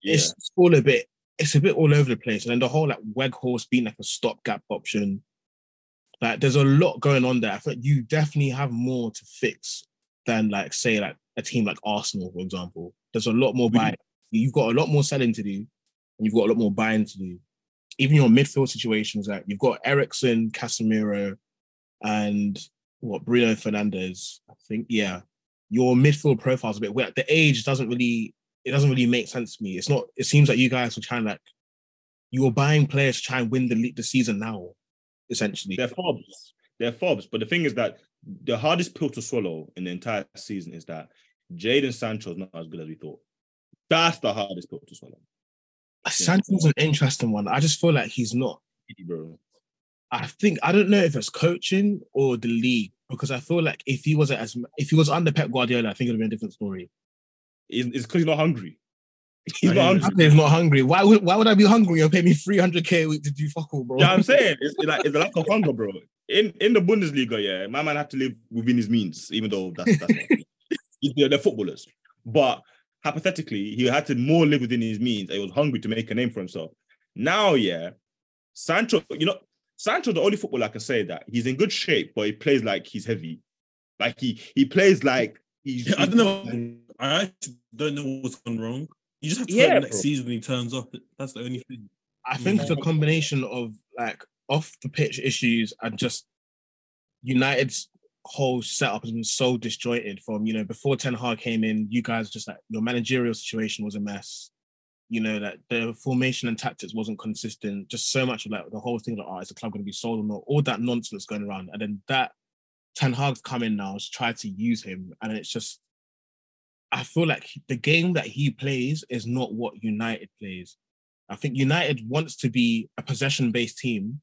[SPEAKER 2] Yeah,
[SPEAKER 1] It's all a bit, it's a bit all over the place. And then the whole like Weghorst being like a stopgap option. Like there's a lot going on there. I think you definitely have more to fix than like say like a team like Arsenal, for example. There's a lot more buying. You've got a lot more selling to do, and you've got a lot more buying to do. Even your midfield situations, like you've got Eriksen, Casemiro, and what Bruno Fernandes. I think, yeah. Your midfield profile's a bit weird. The age doesn't really, it doesn't really make sense to me. It's not. It seems like you guys are trying like you're buying players to try and win the league the season now, essentially.
[SPEAKER 2] they're fobs. They're fobs. But the thing is that the hardest pill to swallow in the entire season is that Jadon Sancho is not as good as we thought. That's the hardest pill to swallow, uh,
[SPEAKER 1] Sancho's an interesting one. I just feel like he's not.
[SPEAKER 2] bro.
[SPEAKER 1] I think I don't know if it's coaching or the league because I feel like if he was as if he was under Pep Guardiola, I think it would been a different story.
[SPEAKER 2] It's because he's not hungry. He's not hungry.
[SPEAKER 1] That player's not hungry. Why would why would I be hungry? You're paying me 300k a week to do fuck all, bro.
[SPEAKER 2] You know what I'm saying? It's like it's a lack of hunger, bro. In in the Bundesliga, yeah, my man had to live within his means, even though that's that's not they're, they're footballers. But hypothetically, he had to more live within his means. He was hungry to make a name for himself. Now, yeah, Sancho, you know, Sancho, the only footballer I can say that he's in good shape, but he plays like he's heavy. Like he he plays like he's
[SPEAKER 3] I don't know. I actually don't know what's gone wrong. You just have to
[SPEAKER 2] Yeah,
[SPEAKER 3] wait next
[SPEAKER 2] bro.
[SPEAKER 3] season when he turns up. That's the only thing.
[SPEAKER 1] I mm. think it's a combination of like off the pitch issues and just United's whole setup has been so disjointed from, you know, before Ten Hag came in, you guys just like your managerial situation was a mess. You know, that the formation and tactics wasn't consistent. Just so much of like the whole thing like, oh, is the club going to be sold or not? All that nonsense going around. And then that Ten Hag's come in now, has tried to use him. And it's just I feel like the game that he plays is not what United plays. I think United wants to be a possession based team,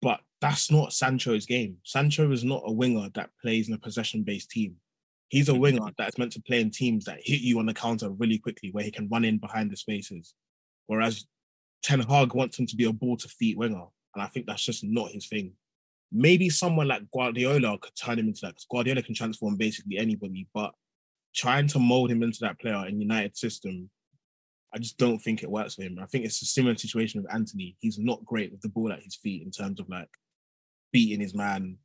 [SPEAKER 1] but that's not Sancho's game. Sancho is not a winger that plays in a possession based team. He's a mm-hmm. winger that's meant to play in teams that hit you on the counter really quickly, where he can run in behind the spaces. Whereas Ten Hag wants him to be a ball to feet winger. and I think that's just not his thing. Maybe someone like Guardiola could turn him into that because Guardiola can transform basically anybody, but trying to mold him into that player in United system, I just don't think it works for him. I think it's a similar situation with Antony. He's not great with the ball at his feet in terms of like beating his man,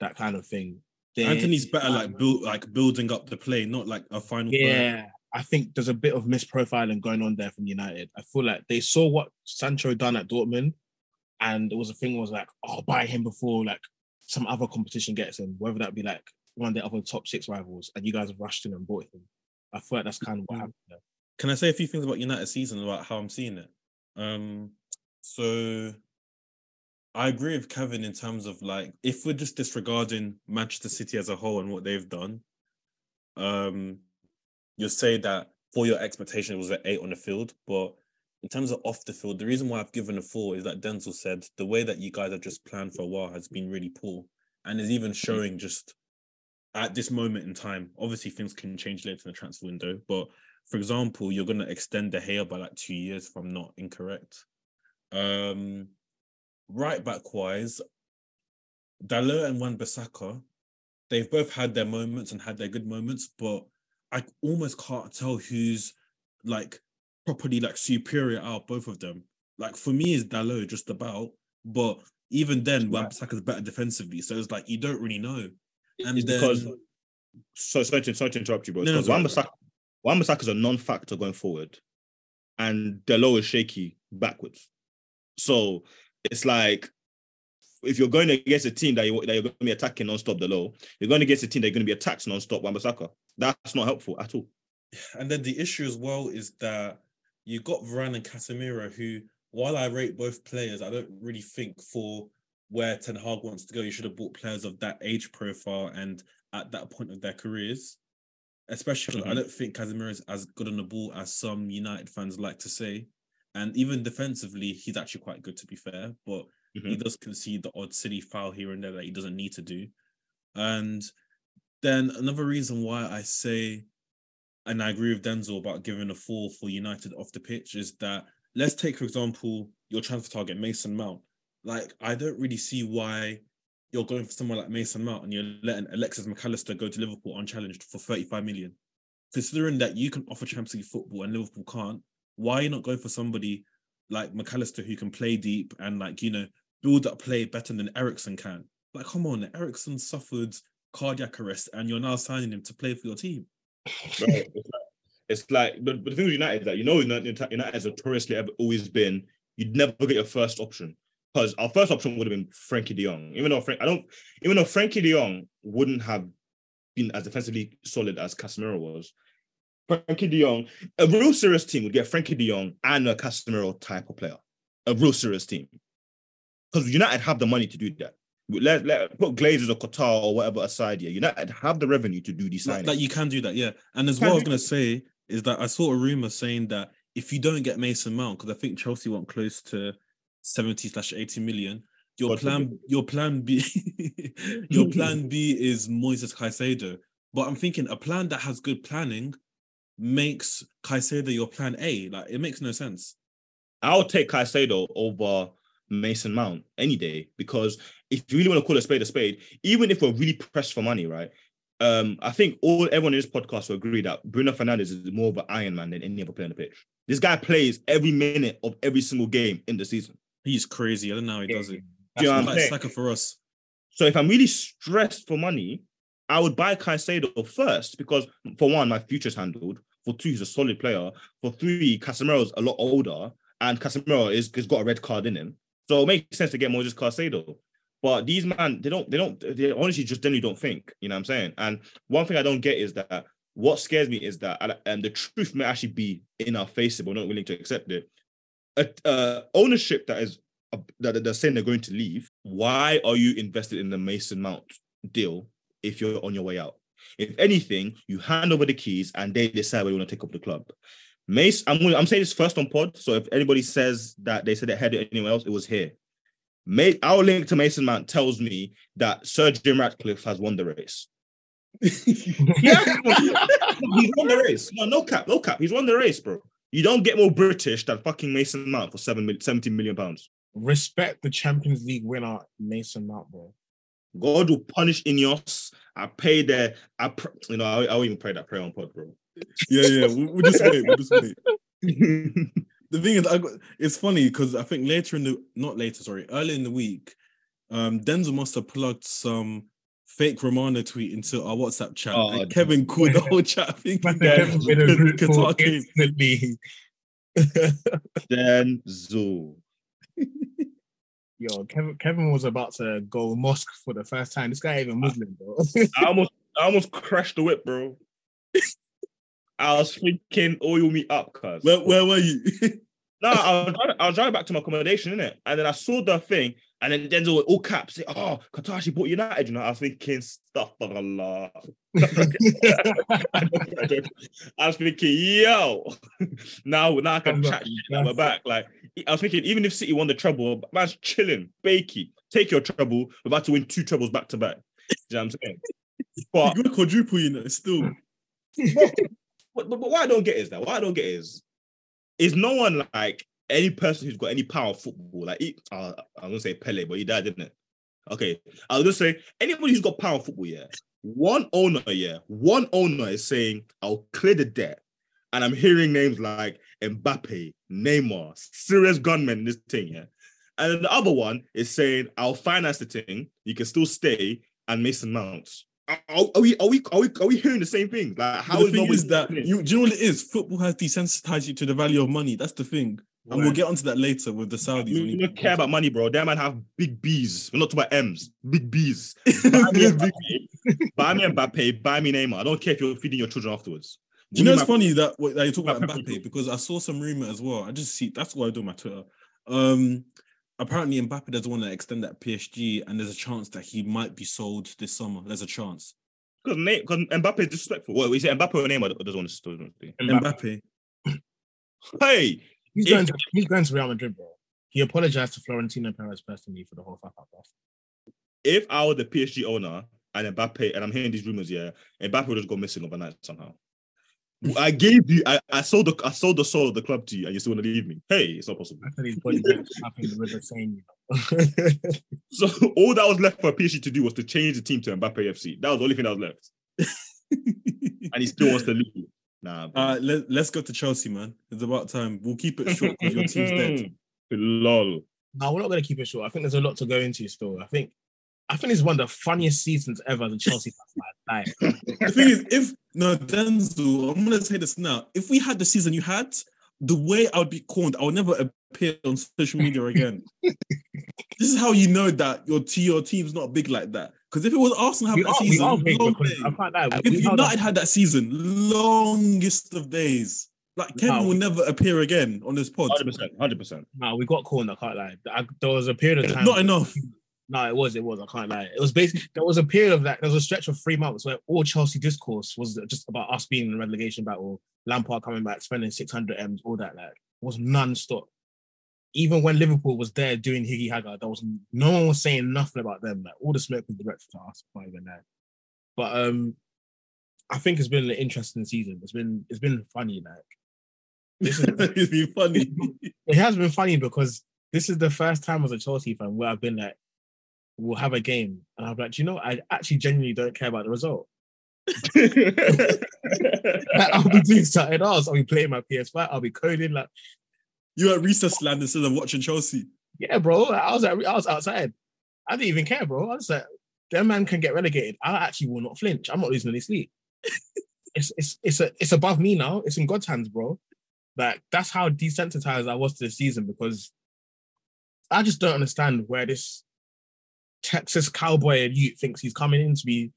[SPEAKER 1] that kind of thing.
[SPEAKER 3] Antony's better like build like building up the play, not like a final.
[SPEAKER 1] Yeah, player. I think there's a bit of misprofiling going on there from United. I feel like they saw what Sancho done at Dortmund, and it was a thing was like, oh, buy him before like some other competition gets him, whether that be like one of the other top six rivals, and you guys rushed in and bought him. I feel like that's kind of what mm. happened there.
[SPEAKER 3] Can I say a few things about United season about how I'm seeing it? Um, so I agree with Kevin in terms of like if we're just disregarding Manchester City as a whole and what they've done, um, you'll say that for your expectation it was an eight on the field, but in terms of off the field, the reason why I've given a four is that Denzel said the way that you guys have just planned for a while has been really poor, and is even showing just at this moment in time. Obviously, things can change later in the transfer window, but for example, you're going to extend De Gea by like two years, if I'm not incorrect. Um, right back wise, Dalot and Wan Bissaka, they've both had their moments and had their good moments, but I almost can't tell who's like properly like superior out both of them. Like for me, is Dalot just about, but even then, yeah. is better defensively. So it's like you don't really know.
[SPEAKER 2] And it's then, because so sorry to, sorry to interrupt you, bro. No, no, Wan is a non-factor going forward, and Dalot is shaky backwards. So it's like if you're going against a team that, you, that you're going to be attacking non-stop Dalot, you're going against a team that you're going to be attacked non-stop Wan-Bissaka. That's not helpful at all.
[SPEAKER 3] And then the issue as well is that you got Varane and Casemiro, who, while I rate both players, I don't really think for where Ten Hag wants to go, you should have bought players of that age profile and at that point of their careers. Especially, mm-hmm. I don't think Casemiro is as good on the ball as some United fans like to say. And even defensively, he's actually quite good to be fair, but mm-hmm. he does concede the odd silly foul here and there that he doesn't need to do. And then another reason why I say and I agree with Denzel about giving a four for United off the pitch is that let's take, for example, your transfer target, Mason Mount. Like, I don't really see why you're going for someone like Mason Mount and you're letting Alexis Mac Allister go to Liverpool unchallenged for 35 million. Considering that you can offer Champions League football and Liverpool can't, why are you not going for somebody like Mac Allister who can play deep and like, you know, build up play better than Eriksen can? Like, come on, Eriksen suffered cardiac arrest and you're now signing him to play for your team
[SPEAKER 2] it's like, but, but, the thing with United is that you know United, United has notoriously always been you'd never get your first option because our first option would have been Frenkie De Jong. Even though Frank, I don't, even though Frenkie De Jong wouldn't have been as defensively solid as Casemiro was, Frenkie De Jong, a real serious team would get Frenkie De Jong and a Casemiro type of player, a real serious team, because United have the money to do that let, let put Glazers or Qatar or whatever aside. here. United have the revenue to do these signings.
[SPEAKER 3] That you can do that, yeah. And as well, I was gonna say is that I saw a rumor saying that if you don't get Mason Mount, because I think Chelsea want close to 70 slash 80 million, your God plan your plan B your plan B is Moises Caicedo. But I'm thinking a plan that has good planning makes Caicedo your plan A. Like it makes no sense.
[SPEAKER 2] I'll take Caicedo over Mason Mount any day because if you really want to call a spade a spade, even if we're really pressed for money, right? Um, I think all everyone in this podcast will agree that Bruno Fernandes is more of an Iron Man than any other player on the pitch. This guy plays every minute of every single game in the season.
[SPEAKER 3] He's crazy. I don't know how he does it. That's you know what I'm Saka for us.
[SPEAKER 2] So if I'm really stressed for money, I would buy Caicedo first because for one, my future's handled. For two, he's a solid player. For three, Casemiro's a lot older, and Casemiro is has got a red card in him. So it makes sense to get Moises Caicedo. But these man, they don't, they don't, they honestly just generally don't think. You know what I'm saying? And one thing I don't get is that what scares me is that, and the truth may actually be in our face if we're not willing to accept it. uh, ownership that is that they're saying they're going to leave. Why are you invested in the Mason Mount deal if you're on your way out? If anything, you hand over the keys and they decide where you want to take up the club. Mace, I'm I'm saying this first on pod. So if anybody says that they said they had it anywhere else, it was here. May, our link to Mason Mount tells me that Sir Jim Ratcliffe has won the race. yeah, he's won the race. No, no cap, no cap. He's won the race, bro. You don't get more British than fucking Mason Mount for seven, 70 million pounds.
[SPEAKER 1] Respect the Champions League winner Mason Mount, bro.
[SPEAKER 2] God will punish Ineos. I pay their, I pr- you know, I, I won't even pray that prayer on pod, bro.
[SPEAKER 3] Yeah, yeah. We'll, we'll just wait. We'll just wait. The thing is, I got, it's funny because I think later in the not later, sorry, early in the week, um, Denzel must have plugged some fake Romano tweet into our WhatsApp chat.
[SPEAKER 2] Oh,
[SPEAKER 3] and Kevin called the whole chat thinking
[SPEAKER 1] Kevin made
[SPEAKER 3] Qatar came.
[SPEAKER 1] instantly.
[SPEAKER 2] Denzel.
[SPEAKER 1] Yo, Kevin, Kevin was about to go mosque for the first time. This guy even Muslim, bro.
[SPEAKER 2] I almost, I almost crashed the whip, bro. I was thinking, oh, oil me up, cuz.
[SPEAKER 3] Where, where were you?
[SPEAKER 2] No, I was, driving, I was driving back to my accommodation, innit? And then I saw the thing, and then Denzel with all caps say, Oh, Qatar actually bought United. You know, I was thinking, stuff for Allah. I was thinking, yo, now, now I can chat shit now we're back. Like, I was thinking, even if City won the treble, man's chilling, bakey, take your treble. We're about to win two trebles back to back. Do you know what I'm saying? But
[SPEAKER 3] you got quadruple, you know, still.
[SPEAKER 2] but, but, but what I don't get is that what I don't get is is no one like any person who's got any power of football. Like he, uh, I'm gonna say Pele, but he died, didn't it? Okay, I was gonna say anybody who's got power of football. Yeah, one owner. Yeah, one owner is saying I'll clear the debt, and I'm hearing names like Mbappe, Neymar, serious gunmen in this thing. Yeah, and then the other one is saying I'll finance the thing. You can still stay and Mason Mounts. Are, are we are we are we are we hearing the same thing? Like
[SPEAKER 3] How
[SPEAKER 2] how
[SPEAKER 3] the
[SPEAKER 2] is
[SPEAKER 3] thing is that you do you know what it is? Football has desensitized you to the value of money. That's the thing. And we'll get onto that later with the Saudis.
[SPEAKER 2] We
[SPEAKER 3] when he-
[SPEAKER 2] don't care about money, bro. That man have big B's. We're not talking about M's. Big B's. Buy me Mbappe. Buy me Mbappe. Buy me Neymar. I don't care if you're feeding your children afterwards.
[SPEAKER 3] Do you know it's
[SPEAKER 2] my-
[SPEAKER 3] funny that, that you talk about Mbappe because I saw some rumor as well. I just see that's what I do on my Twitter. Um, apparently Mbappe doesn't want to extend that PSG, and there's a chance that he might be sold this summer. There's a chance.
[SPEAKER 2] Because Mbappe is disrespectful. What, we say Mbappe or Neymar doesn't want to doesn't want to do.
[SPEAKER 3] Mbappe.
[SPEAKER 2] Hey,
[SPEAKER 1] He's going to he's going to Real Madrid, bro. He apologized to Florentino Perez personally for the whole fuck up. bro.
[SPEAKER 2] if I were the PSG owner and Mbappe, and I'm hearing these rumors, yeah, Mbappe would just go missing overnight somehow. I gave you, I, I sold the, I sold the soul of the club to you, and you still want to leave me. Hey, it's not possible.
[SPEAKER 1] I said his body went up in the river saying, you know.
[SPEAKER 2] So all that was left for PSG to do was to change the team to Mbappe FC. That was the only thing that was left, and he still wants to leave. Nah, bro.
[SPEAKER 3] Uh, let, let's go to Chelsea, man. It's about time. We'll keep it short because your team's dead.
[SPEAKER 2] Lol.
[SPEAKER 1] No, we're not going to keep it short. I think there's a lot to go into still. I think, I think it's one of the funniest seasons ever The a Chelsea fan. Like,
[SPEAKER 3] The thing is, if no Denzel, I'm gonna say this now. If we had the season you had, the way I would be corned, I would never appear on social media again. this is how you know that your your team's not big like that. Because if it was Arsenal
[SPEAKER 1] we
[SPEAKER 3] having
[SPEAKER 1] are,
[SPEAKER 3] that
[SPEAKER 1] we
[SPEAKER 3] season,
[SPEAKER 1] are
[SPEAKER 3] long
[SPEAKER 1] because
[SPEAKER 3] day.
[SPEAKER 1] I can't lie.
[SPEAKER 3] if United had that season, longest of days. Like Kevin
[SPEAKER 1] No.
[SPEAKER 3] will never appear again on this pod.
[SPEAKER 2] Hundred percent. Hundred percent.
[SPEAKER 1] No, we got cornered. I can't lie. I, there was a period of time.
[SPEAKER 3] Not enough.
[SPEAKER 1] No, it was. It was. I can't lie. It was basically there was a period of that. There was a stretch of three months where all Chelsea discourse was just about us being in a relegation battle, Lampard coming back, spending six hundred m's, all that. Like was non-stop. Even when Liverpool was there doing Higgy Haga, there was no one was saying nothing about them. Like all the smoke was directed to us. Not even that. But um, I think it's been an interesting season. It's been it's been funny. Like this is
[SPEAKER 3] It'd be funny.
[SPEAKER 1] it has been funny because this is the first time as a Chelsea fan where I've been like, we'll have a game. And I'm like, you know, I actually genuinely don't care about the result. Like, I'll be doing something else. I'll be playing my PS5. I'll be coding. Like,
[SPEAKER 3] you at recess land instead of watching Chelsea.
[SPEAKER 1] yeah, bro. I was at, I was outside. I didn't even care, bro. I was like, that man can get relegated. I actually will not flinch. I'm not losing any sleep. it's it's it's a, it's above me now. It's in God's hands, bro. Like that's how desensitized I was to the season because I just don't understand where this Texas cowboy youth thinks he's coming in to be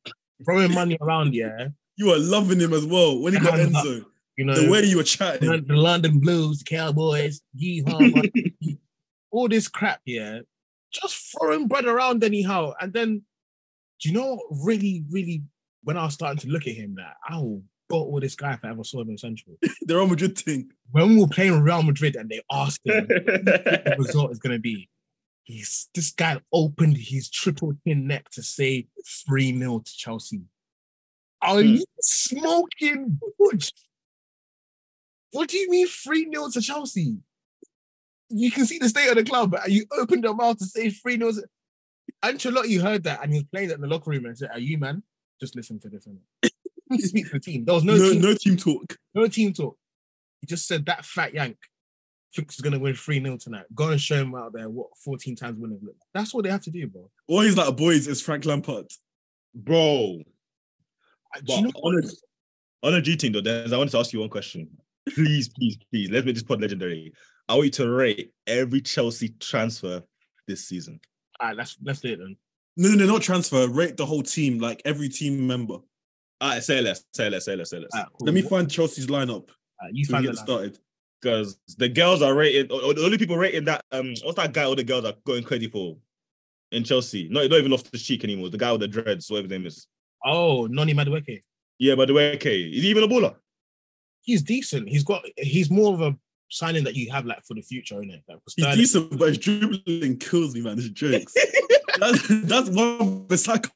[SPEAKER 1] throwing money around. Yeah,
[SPEAKER 3] You are loving him as well when he got Enzo.
[SPEAKER 1] Uh, you know
[SPEAKER 3] The way you were chatting.
[SPEAKER 1] the London Blues, the Cowboys, yeehaw, all this crap, yeah, just throwing bread around anyhow. And then, do you know what really, really, when I was starting to look at him, that I will bottle this guy if I ever saw him in Central.
[SPEAKER 3] The Real Madrid thing.
[SPEAKER 1] When we were playing Real Madrid and they asked him what the result is going to be, he's this guy opened his triple chin neck to say 3 0 to Chelsea. Are
[SPEAKER 2] Hmm.
[SPEAKER 1] you smoking? Butch? What do you mean 3 0 to Chelsea? you can see the state of the club, and you opened your mouth to say three nils. Ancelotti heard that and he was playing it in the locker room and said, Are you man? Just listen to this. innit?" He speak to the team. There was no,
[SPEAKER 3] No,
[SPEAKER 1] team,
[SPEAKER 3] no team talk.
[SPEAKER 1] no team talk. He just said that fat yank thinks he's gonna win 3 0 tonight. Go and show him out there what 14 times winning look like. That's what they have to do, bro.
[SPEAKER 3] Or he's like, boys, is Frank Lampard.
[SPEAKER 2] Bro.
[SPEAKER 1] Do
[SPEAKER 2] But
[SPEAKER 1] you know
[SPEAKER 2] on, a, on a G team though, Denz, I wanted to ask you one question. Please, please, please. Let's make this pod legendary. I want you to rate every Chelsea transfer this season.
[SPEAKER 1] All right, let's let's do it then.
[SPEAKER 3] No, no, not transfer. Rate the whole team, like every team member.
[SPEAKER 2] All right, say less, say less, say less, say less.
[SPEAKER 1] All right, cool.
[SPEAKER 3] Let me find Chelsea's lineup.
[SPEAKER 1] All right, you
[SPEAKER 3] So
[SPEAKER 1] find
[SPEAKER 3] get
[SPEAKER 1] it.
[SPEAKER 3] started.
[SPEAKER 2] Because the girls are rated, or or the only people rating that um what's that guy all the girls are going crazy for in Chelsea? Not, not even off the cheek anymore. The guy with the dreads, whatever his name is.
[SPEAKER 1] Oh, Noni Madueke.
[SPEAKER 2] Yeah, by the way, okay. Is he even a baller?
[SPEAKER 1] He's decent. He's got. He's more of a signing that you have like for the future, isn't it? Like,
[SPEAKER 3] He's decent, but his dribbling kills me, man. It's jokes. that's, that's Wan Bissaka.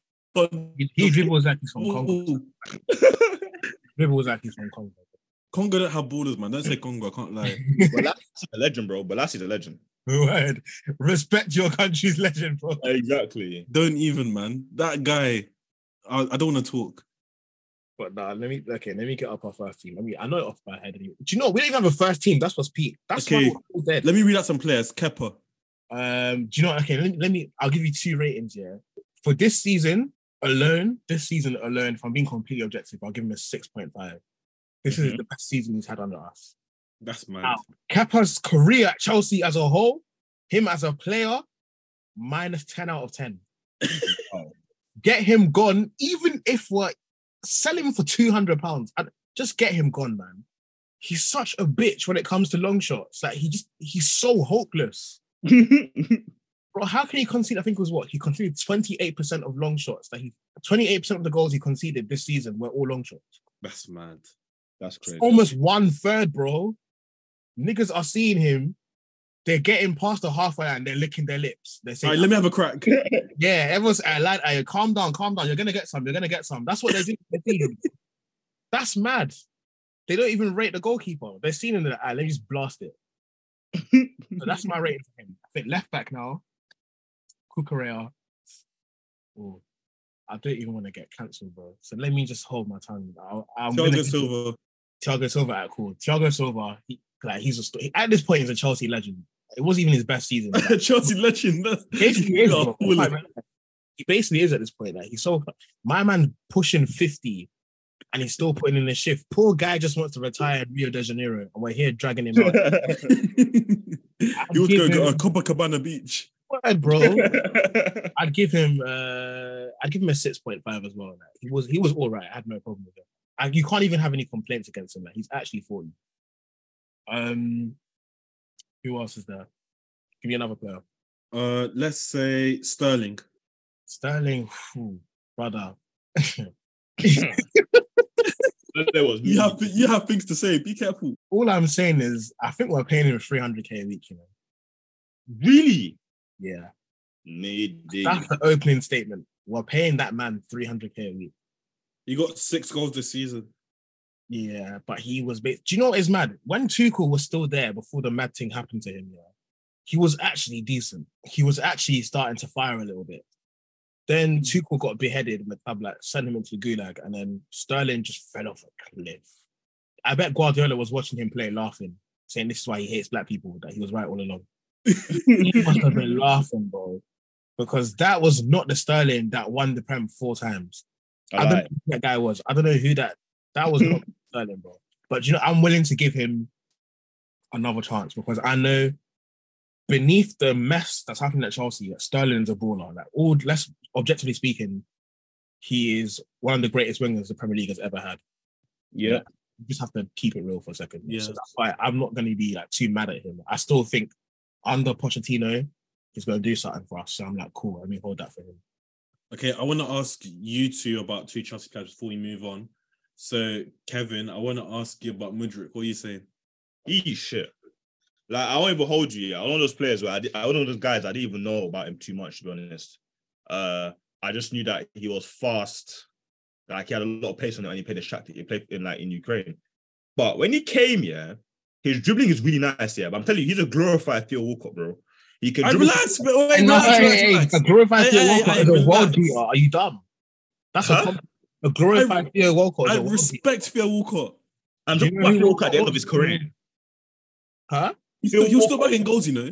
[SPEAKER 1] He, he dribbles like he's from Congo. Dribbles like he's from Congo.
[SPEAKER 3] Congo don't have borders, man. Don't say Congo. I can't lie.
[SPEAKER 2] Bolasie's a legend, bro. Bolasie's a legend.
[SPEAKER 1] Word. Respect your country's legend, bro.
[SPEAKER 2] Exactly.
[SPEAKER 3] Don't even, man. That guy. I, I don't want to talk.
[SPEAKER 1] But nah, let me okay. Let me get up our first team. I mean, I know it off my head. Anyway. Do you know we don't even have a first team? That's what's peak. That's
[SPEAKER 3] Okay.
[SPEAKER 1] why we're all dead.
[SPEAKER 3] Let me read out some players. Kepper.
[SPEAKER 1] Um, do you know? Okay, let me, let me. I'll give you two ratings. Yeah, for this season alone, this season alone, if I'm being completely objective, I'll give him a six point five. This is
[SPEAKER 2] Mhm.
[SPEAKER 1] the best season he's had under us.
[SPEAKER 3] That's mad.
[SPEAKER 1] Wow. Kepa's career at Chelsea as a whole, him as a player, minus 10 out of 10. Get him gone, even if we're sell him for 200 pounds. And just get him gone, man. He's such a bitch when it comes to long shots. Like he just he's so hopeless. Bro, how can he concede? I think it was what he conceded 28% of long shots. That he 28% of the goals he conceded this season were all long shots.
[SPEAKER 3] That's mad.
[SPEAKER 2] That's
[SPEAKER 1] It's
[SPEAKER 2] crazy.
[SPEAKER 1] almost one third, bro. Niggas are seeing him. They're getting past the halfway line and they're licking their lips. They're saying,
[SPEAKER 3] right, let me have a crack.
[SPEAKER 1] "Yeah, everyone's uh, lad, uh, calm down, calm down. You're gonna get some. You're gonna get some." That's what they're doing. They're feeling. That's mad. They don't even rate the goalkeeper. They're seeing him. Ah, let me just blast it. So that's my rating for him. I think left back now. Cucurella. Oh, I don't even want to get cancelled, bro. So let me just hold my tongue. I'll, I'm gonna
[SPEAKER 3] Thiago Silva.
[SPEAKER 1] Thiago Silva at cool. Thiago Silva, he, like he's a st- at this point he's a Chelsea legend. It wasn't even his best season.
[SPEAKER 3] Chelsea legend.
[SPEAKER 1] Basically is. He basically is at this point. Like he's so my man pushing 50 and he's still putting in the shift. Poor guy just wants to retire in Rio de Janeiro and we're here dragging him out.
[SPEAKER 3] he was going to Copacabana Beach.
[SPEAKER 1] Word, bro. I'd give him uh I'd give him a 6.5 as well. Like, he was he was all right. I had no problem with him. You can't even have any complaints against him. Like, he's actually 40. Um who else is there? Give me another player.
[SPEAKER 3] Uh, let's say Sterling.
[SPEAKER 1] Sterling, phew, brother.
[SPEAKER 2] there was
[SPEAKER 3] You have you have things to say. Be careful.
[SPEAKER 1] All I'm saying is I think we're paying him 300k a week, you know.
[SPEAKER 2] really
[SPEAKER 1] Yeah.
[SPEAKER 2] need
[SPEAKER 1] That's the opening statement. We're paying that man 300k a week.
[SPEAKER 3] He got six goals this season.
[SPEAKER 1] Yeah, but he was. Ba- Do you know what is mad? When Tuchel was still there before the mad thing happened to him, yeah, he was actually decent. He was actually starting to fire a little bit. Then hmm. Tuchel got beheaded, and the club like sent him into the gulag, and then Sterling just fell off a cliff. I bet Guardiola was watching him play, laughing, saying this is why he hates black people. That he was right all along. he must have been laughing, bro, because that was not the Sterling that won the Prem four times. I don't know who that guy was. I don't know who that. That was not Sterling, bro. But you know, I'm willing to give him another chance because I know beneath the mess that's happening at Chelsea, that Sterling's a baller. Like all, less objectively speaking, he is one of the greatest wingers the Premier League has ever had.
[SPEAKER 2] yeah.
[SPEAKER 1] You just have to keep it real for a second.
[SPEAKER 3] Yeah.
[SPEAKER 1] So that's why I'm not going to be like too mad at him. I still think under Pochettino, he's going to do something for us. So I'm like, cool. Let me hold that for him.
[SPEAKER 3] Okay, I want to ask you two about two Chelsea players before we move on. So, Kevin, I want to ask you about Mudryk. What are you saying?
[SPEAKER 2] He shit. Like I won't even hold you. I'm one of those players where I, di- I one of those guys I didn't even know about him too much to be honest. Uh, I just knew that he was fast. Like he had a lot of pace on it, and he played distracted. He played in like in Ukraine. But when he came, yeah, his dribbling is really nice, yeah. But I'm telling you, he's a glorified Theo Walcott, bro. He can
[SPEAKER 3] I
[SPEAKER 2] dribble.
[SPEAKER 3] relax, but wait,
[SPEAKER 1] No,
[SPEAKER 3] relax,
[SPEAKER 1] hey,
[SPEAKER 3] relax,
[SPEAKER 1] hey,
[SPEAKER 3] relax.
[SPEAKER 1] a glorified
[SPEAKER 3] Hey,
[SPEAKER 1] Theo
[SPEAKER 3] hey,
[SPEAKER 1] Walcott
[SPEAKER 3] hey,
[SPEAKER 1] is a world
[SPEAKER 3] relax.
[SPEAKER 1] beater. Are you dumb? That's
[SPEAKER 2] Huh?
[SPEAKER 1] a com- a glorified Theo Walcott is
[SPEAKER 3] I
[SPEAKER 1] a world beater.
[SPEAKER 3] respect Theo Walcott.
[SPEAKER 2] I'm
[SPEAKER 1] Do
[SPEAKER 2] talking
[SPEAKER 1] you
[SPEAKER 2] about
[SPEAKER 1] know
[SPEAKER 2] Theo Walcott at the end of his career.
[SPEAKER 1] Huh?
[SPEAKER 3] He's still, he'll still
[SPEAKER 2] Walcott-
[SPEAKER 3] back in goals, you know.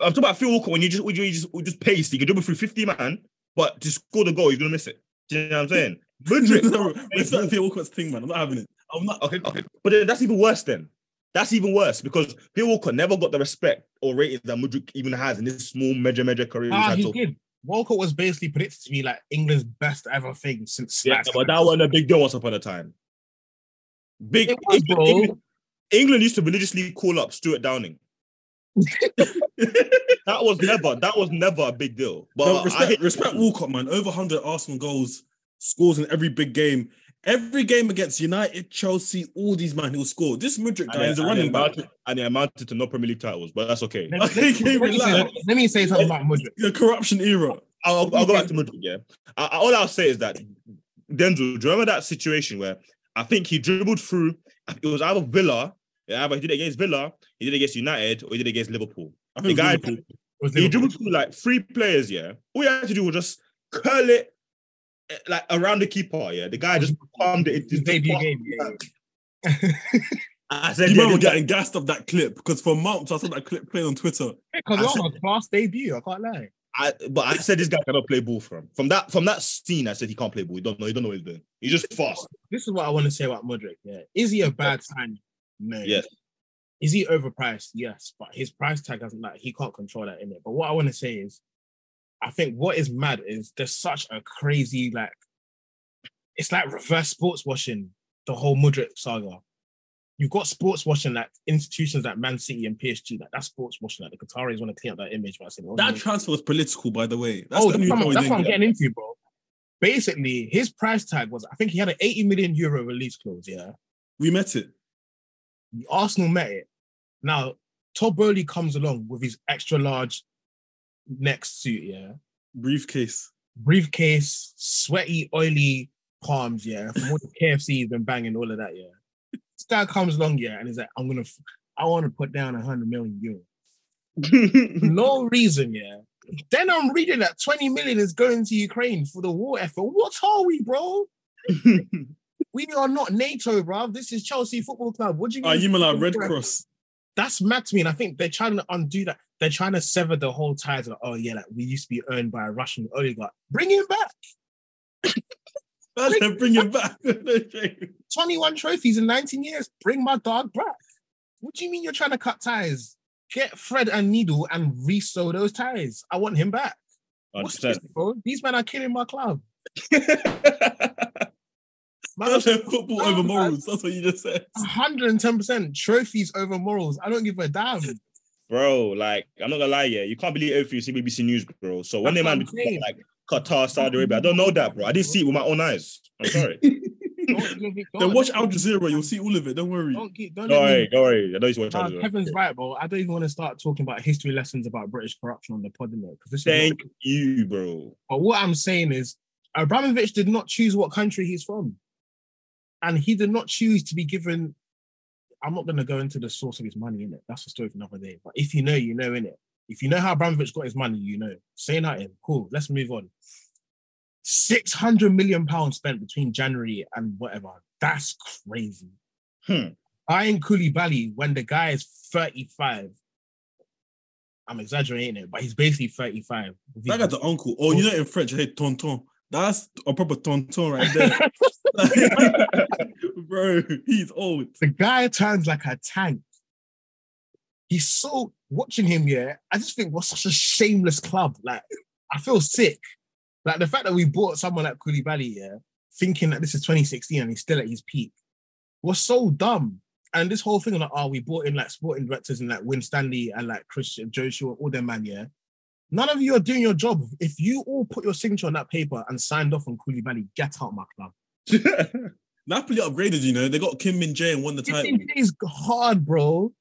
[SPEAKER 2] I'm talking about Phil Walker when you just when you just when you just pace, you can dribble through 50 man, but to score the goal, you're gonna miss it. Do you know what I'm saying? Mudryk,
[SPEAKER 3] no, it's not Theo Walcott's thing, man. I'm not having it. I'm not.
[SPEAKER 2] okay, okay, but then that's even worse. Then that's even worse because Phil Walker never got the respect or rating that Mudryk even has in his small major major career.
[SPEAKER 1] Ah,
[SPEAKER 2] had
[SPEAKER 1] he
[SPEAKER 2] so-
[SPEAKER 1] did. Walcott was basically predicted to be like England's best ever thing since.
[SPEAKER 2] yeah,
[SPEAKER 1] sliced
[SPEAKER 2] but that wasn't a big deal once upon a time. Big
[SPEAKER 1] It was,
[SPEAKER 2] England,
[SPEAKER 1] bro.
[SPEAKER 2] England, England used to religiously call up Stewart Downing. that was never that was never a big deal. But
[SPEAKER 3] No,
[SPEAKER 2] I hate-
[SPEAKER 3] respect Walcott, man. Over 100 Arsenal goals, scores in every big game. Every game against United, Chelsea, all these man he'll score. This
[SPEAKER 2] Mudryk
[SPEAKER 3] guy is a running
[SPEAKER 2] it
[SPEAKER 3] back.
[SPEAKER 2] amounted- and it amounted to no Premier League titles, but that's okay.
[SPEAKER 1] Let me,
[SPEAKER 3] Okay,
[SPEAKER 1] let let me say,
[SPEAKER 3] relax.
[SPEAKER 1] let me say something about Mudryk.
[SPEAKER 3] The corruption era.
[SPEAKER 2] I'll, I'll go back to Mudryk. Yeah, I, I- all I'll say is that Denzel, do you remember that situation where I think he dribbled through? It was either Villa, either he did it against Villa, he did it against United, or he did it against Liverpool.
[SPEAKER 3] I
[SPEAKER 2] The
[SPEAKER 3] think
[SPEAKER 2] guy,
[SPEAKER 3] Liverpool.
[SPEAKER 1] Was
[SPEAKER 2] he dribbled through like three players. Yeah, all he had to do was just curl it like around the keeper. Yeah, the guy just mm-hmm. palmed it. Just
[SPEAKER 1] debut game. Yeah, yeah.
[SPEAKER 2] I said,
[SPEAKER 3] You
[SPEAKER 2] yeah,
[SPEAKER 3] remember
[SPEAKER 2] this guy-
[SPEAKER 3] getting gassed of that clip because for months I saw that clip playing on Twitter.
[SPEAKER 1] Because
[SPEAKER 2] I
[SPEAKER 1] that
[SPEAKER 2] said-
[SPEAKER 1] was a class debut. I can't lie.
[SPEAKER 2] I, but I said this guy cannot play ball from from that from that scene. I said he can't play ball. He don't know. He don't know what he's doing. He's just fast.
[SPEAKER 1] This is what I want to say about Mudryk. Yeah, is he a bad sign? No.
[SPEAKER 2] Yes.
[SPEAKER 1] Is he overpriced? Yes, but his price tag doesn't like he can't control that in it. But what I want to say is, I think what is mad is there's such a crazy like, it's like reverse sports washing the whole Mudryk saga. You've got sports washing like institutions like Man City and PSG. Like that's sports washing. Like the Qataris want to clean up that image. But I said, oh,
[SPEAKER 3] That
[SPEAKER 1] no.
[SPEAKER 3] transfer was political, by the way. That's
[SPEAKER 1] oh,
[SPEAKER 3] the
[SPEAKER 1] that's,
[SPEAKER 3] new
[SPEAKER 1] what, I'm, that's what I'm getting into, bro. Basically, his price tag was I think he had an 80 million euro release clause. Yeah.
[SPEAKER 3] We met it.
[SPEAKER 1] Arsenal met it. Now, Todd Boehly comes along with his extra large next suit, yeah.
[SPEAKER 3] Briefcase.
[SPEAKER 1] Briefcase, sweaty, oily palms, yeah. From all the KFC he's been banging, all of that, yeah. This guy comes along, yeah, and he's like, I'm gonna, I want to put down a hundred million euros. no reason, yeah. Then I'm reading that 20 million is going to Ukraine for the war effort. What are we, bro? We are not NATO, bro. This is Chelsea Football Club. What do you
[SPEAKER 3] Ah,
[SPEAKER 1] mean?
[SPEAKER 3] you mean like Red Cross?
[SPEAKER 1] that's mad to me. And I think they're trying to undo that. They're trying to sever the whole ties. Like, oh yeah, like we used to be owned by a Russian oligarch. Bring him back.
[SPEAKER 3] That's them bring him back.
[SPEAKER 1] 21 trophies in 19 years. Bring my dog back. What do you mean you're trying to cut ties? Get Fred and Needle and resew those ties. I want him back. What's this, bro? These men are killing my club. Man,
[SPEAKER 3] That's football over morals. That's what you just said.
[SPEAKER 1] 110% trophies over morals. I don't give a damn.
[SPEAKER 2] Bro, like I'm not gonna lie, yeah, you can't believe everything you see BBC News, bro. So when
[SPEAKER 1] That's
[SPEAKER 2] they
[SPEAKER 1] what
[SPEAKER 2] man
[SPEAKER 1] I'm
[SPEAKER 2] like Qatar, Saudi Arabia, I don't know that, bro. I didn't see it with my own eyes. I'm sorry.
[SPEAKER 1] Don't give it-
[SPEAKER 3] Then watch Al Jazeera. You'll see all of it. Don't worry.
[SPEAKER 1] Don't, get, don't
[SPEAKER 2] don't
[SPEAKER 1] let me
[SPEAKER 2] worry, don't worry. I know you watch
[SPEAKER 1] Nah,
[SPEAKER 2] Al ah, Jazeera.
[SPEAKER 1] Kevin's right, bro. I don't even want to start talking about history lessons about British corruption on the pod because this is.
[SPEAKER 2] Thank you, bro.
[SPEAKER 1] But what I'm saying is, Abramovich did not choose what country he's from, and he did not choose to be given. I'm not going to go into the source of his money in it. That's a story for another day. But if you know, you know in it. If you know how Abramovich got his money, you know. Say nothing. Cool. Let's move on. Six hundred million pounds spent between January and whatever. That's crazy.
[SPEAKER 2] Hmm.
[SPEAKER 1] Buying Koulibaly when the guy is 35. I'm exaggerating it, but he's basically 35.
[SPEAKER 3] That guy's the uncle. Oh, you know in French, hey, tonton. That's a proper tonton right there. Bro, he's old.
[SPEAKER 1] the guy turns like a tank. He's so watching him, yeah. I just think we're such a shameless club. Like, I feel sick. Like the fact that we bought someone like Koulibaly, yeah, thinking that this is 2016 and he's still at his peak, was so dumb. And this whole thing like, oh, we bought in like sporting directors and like Winstanley and like Christian Joshua, all them man, yeah. None of you are doing your job. If you all put your signature on that paper and signed off on Koulibaly, get out my club.
[SPEAKER 3] Napoli upgraded, you know. They got Kim Min Jae and won the title.
[SPEAKER 1] 15 days hard, bro.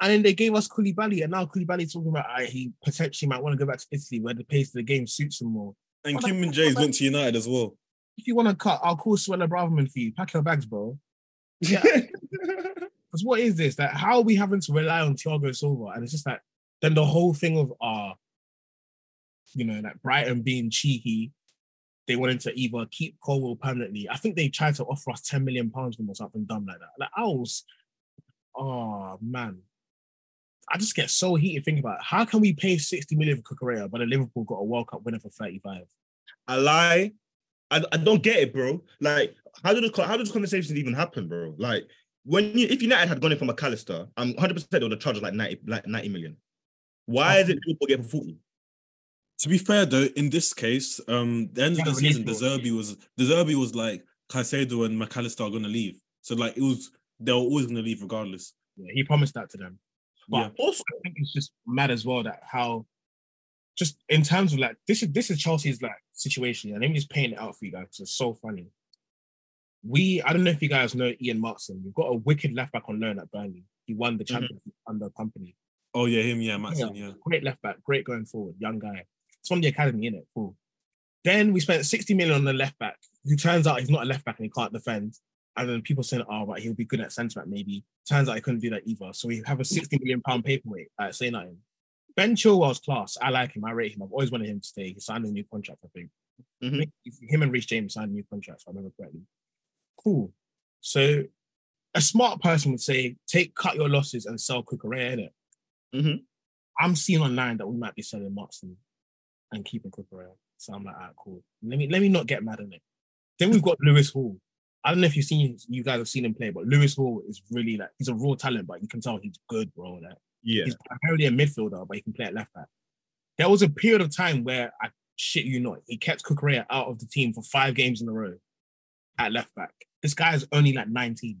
[SPEAKER 1] And then they gave us Koulibaly, and now Koulibaly's talking about uh, he potentially might want to go back to Italy where the pace of the game suits him more.
[SPEAKER 3] And Kim Min Jae's went to United as well.
[SPEAKER 1] If you want to cut, I'll call Suella Braverman for you. Pack your bags, bro. Yeah. Because what is this? That how are we having to rely on Thiago Silva? And it's just like then the whole thing of uh you know, like Brighton being cheeky, they wanted to either keep Colwill permanently. I think they tried to offer us 10 million pounds or something dumb like that. Like I was, oh man. I just get so heated thinking about it. how can we pay 60 million for Cucurella, but a Liverpool got a World Cup winner for 35?
[SPEAKER 2] I lie. I, I don't get it, bro. Like, how did the how did the conversations even happen, bro? Like, when you if United had gone in for Mac Allister, I'm 100 percent they would have charged like 90 like 90 million. Why oh. is it people get for 40?
[SPEAKER 3] To be fair though, in this case, um, the end of the season, De Zerbi was De Zerbi was like Caicedo and McAllister are gonna leave. So like it was they were always gonna leave regardless.
[SPEAKER 1] Yeah, he promised that to them. But yeah. also, I think it's just mad as well that how, just in terms of like this is this is Chelsea's like situation. And let me just paint it out for you guys. It's so funny. We I don't know if you guys know Ian Maatsen. We've got a wicked left back on loan at Burnley. He won the championship mm-hmm. under Kompany.
[SPEAKER 3] Oh yeah, him yeah, Maatsen yeah. yeah.
[SPEAKER 1] Great left back, great going forward, young guy. It's from the academy, in it. Cool. Then we spent 60 million on the left back, who turns out he's not a left back and he can't defend. And then people saying, oh, right, he'll be good at centre back maybe. Turns out he couldn't do that either. So we have a 60 million pound paperweight at say nothing. Ben Chilwell's class. I like him. I rate him. I've always wanted him to stay. He signed a new contract, I think. Mm-hmm. Him and Reece James signed new contracts, if I remember correctly. Cool. So a smart person would say, take cut your losses and sell Cucurella, innit? Mm-hmm. I'm seeing online that we might be selling Maatsen and keeping Cucurella. So I'm like, all right, cool. Let me let me not get mad at it. Then we've got Lewis Hall. I don't know if you've seen you guys have seen him play, but Lewis Hall is really like he's a raw talent, but you can tell he's good, bro. Like,
[SPEAKER 2] yeah,
[SPEAKER 1] he's primarily a midfielder, but he can play at left back. There was a period of time where I shit you not, he kept Cucurella out of the team for five games in a row at left back. This guy is only like 19.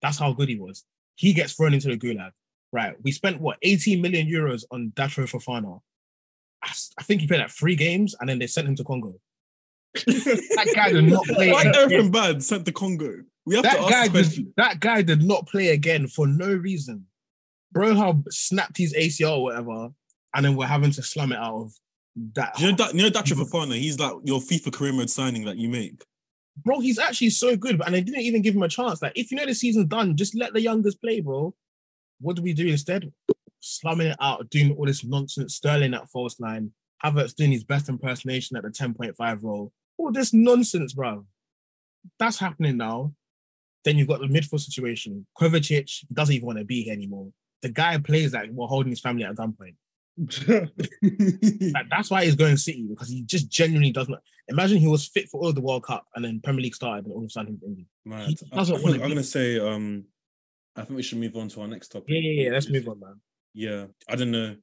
[SPEAKER 1] That's how good he was. He gets thrown into the gulag. Right. We spent what 18 million euros on Datro Fofana. I, I think he played like three games and then they sent him to Congo. that guy did not play.
[SPEAKER 3] Why everything bad sent to Congo? We have
[SPEAKER 1] that
[SPEAKER 3] to ask
[SPEAKER 1] guy
[SPEAKER 3] the question.
[SPEAKER 1] Did, that guy did not play again for no reason. Broha snapped his ACL or whatever, and then we're having to slum it out of that.
[SPEAKER 3] You know, that, you know Datro Fofana, he's like your FIFA career mode signing that you make.
[SPEAKER 1] Bro, he's actually so good, and they didn't even give him a chance. Like, if you know the season's done, just let the youngers play, bro. What do we do instead? Slumming it out, doing all this nonsense, Sterling at false line, Havertz doing his best impersonation at the 10.5 role. All this nonsense, bro. That's happening now. Then you've got the midfield situation. Kovacic doesn't even want to be here anymore. The guy plays like we're holding his family at gunpoint. like, that's why he's going City because he just genuinely doesn't. Imagine he was fit for all the World Cup and then Premier League started and all of a sudden he's injured.
[SPEAKER 3] He doesn't I, want to. I'm going to say, um, I think we should move on to our next topic.
[SPEAKER 1] Yeah, yeah, yeah. Let's move on, man.
[SPEAKER 3] Yeah, I don't know.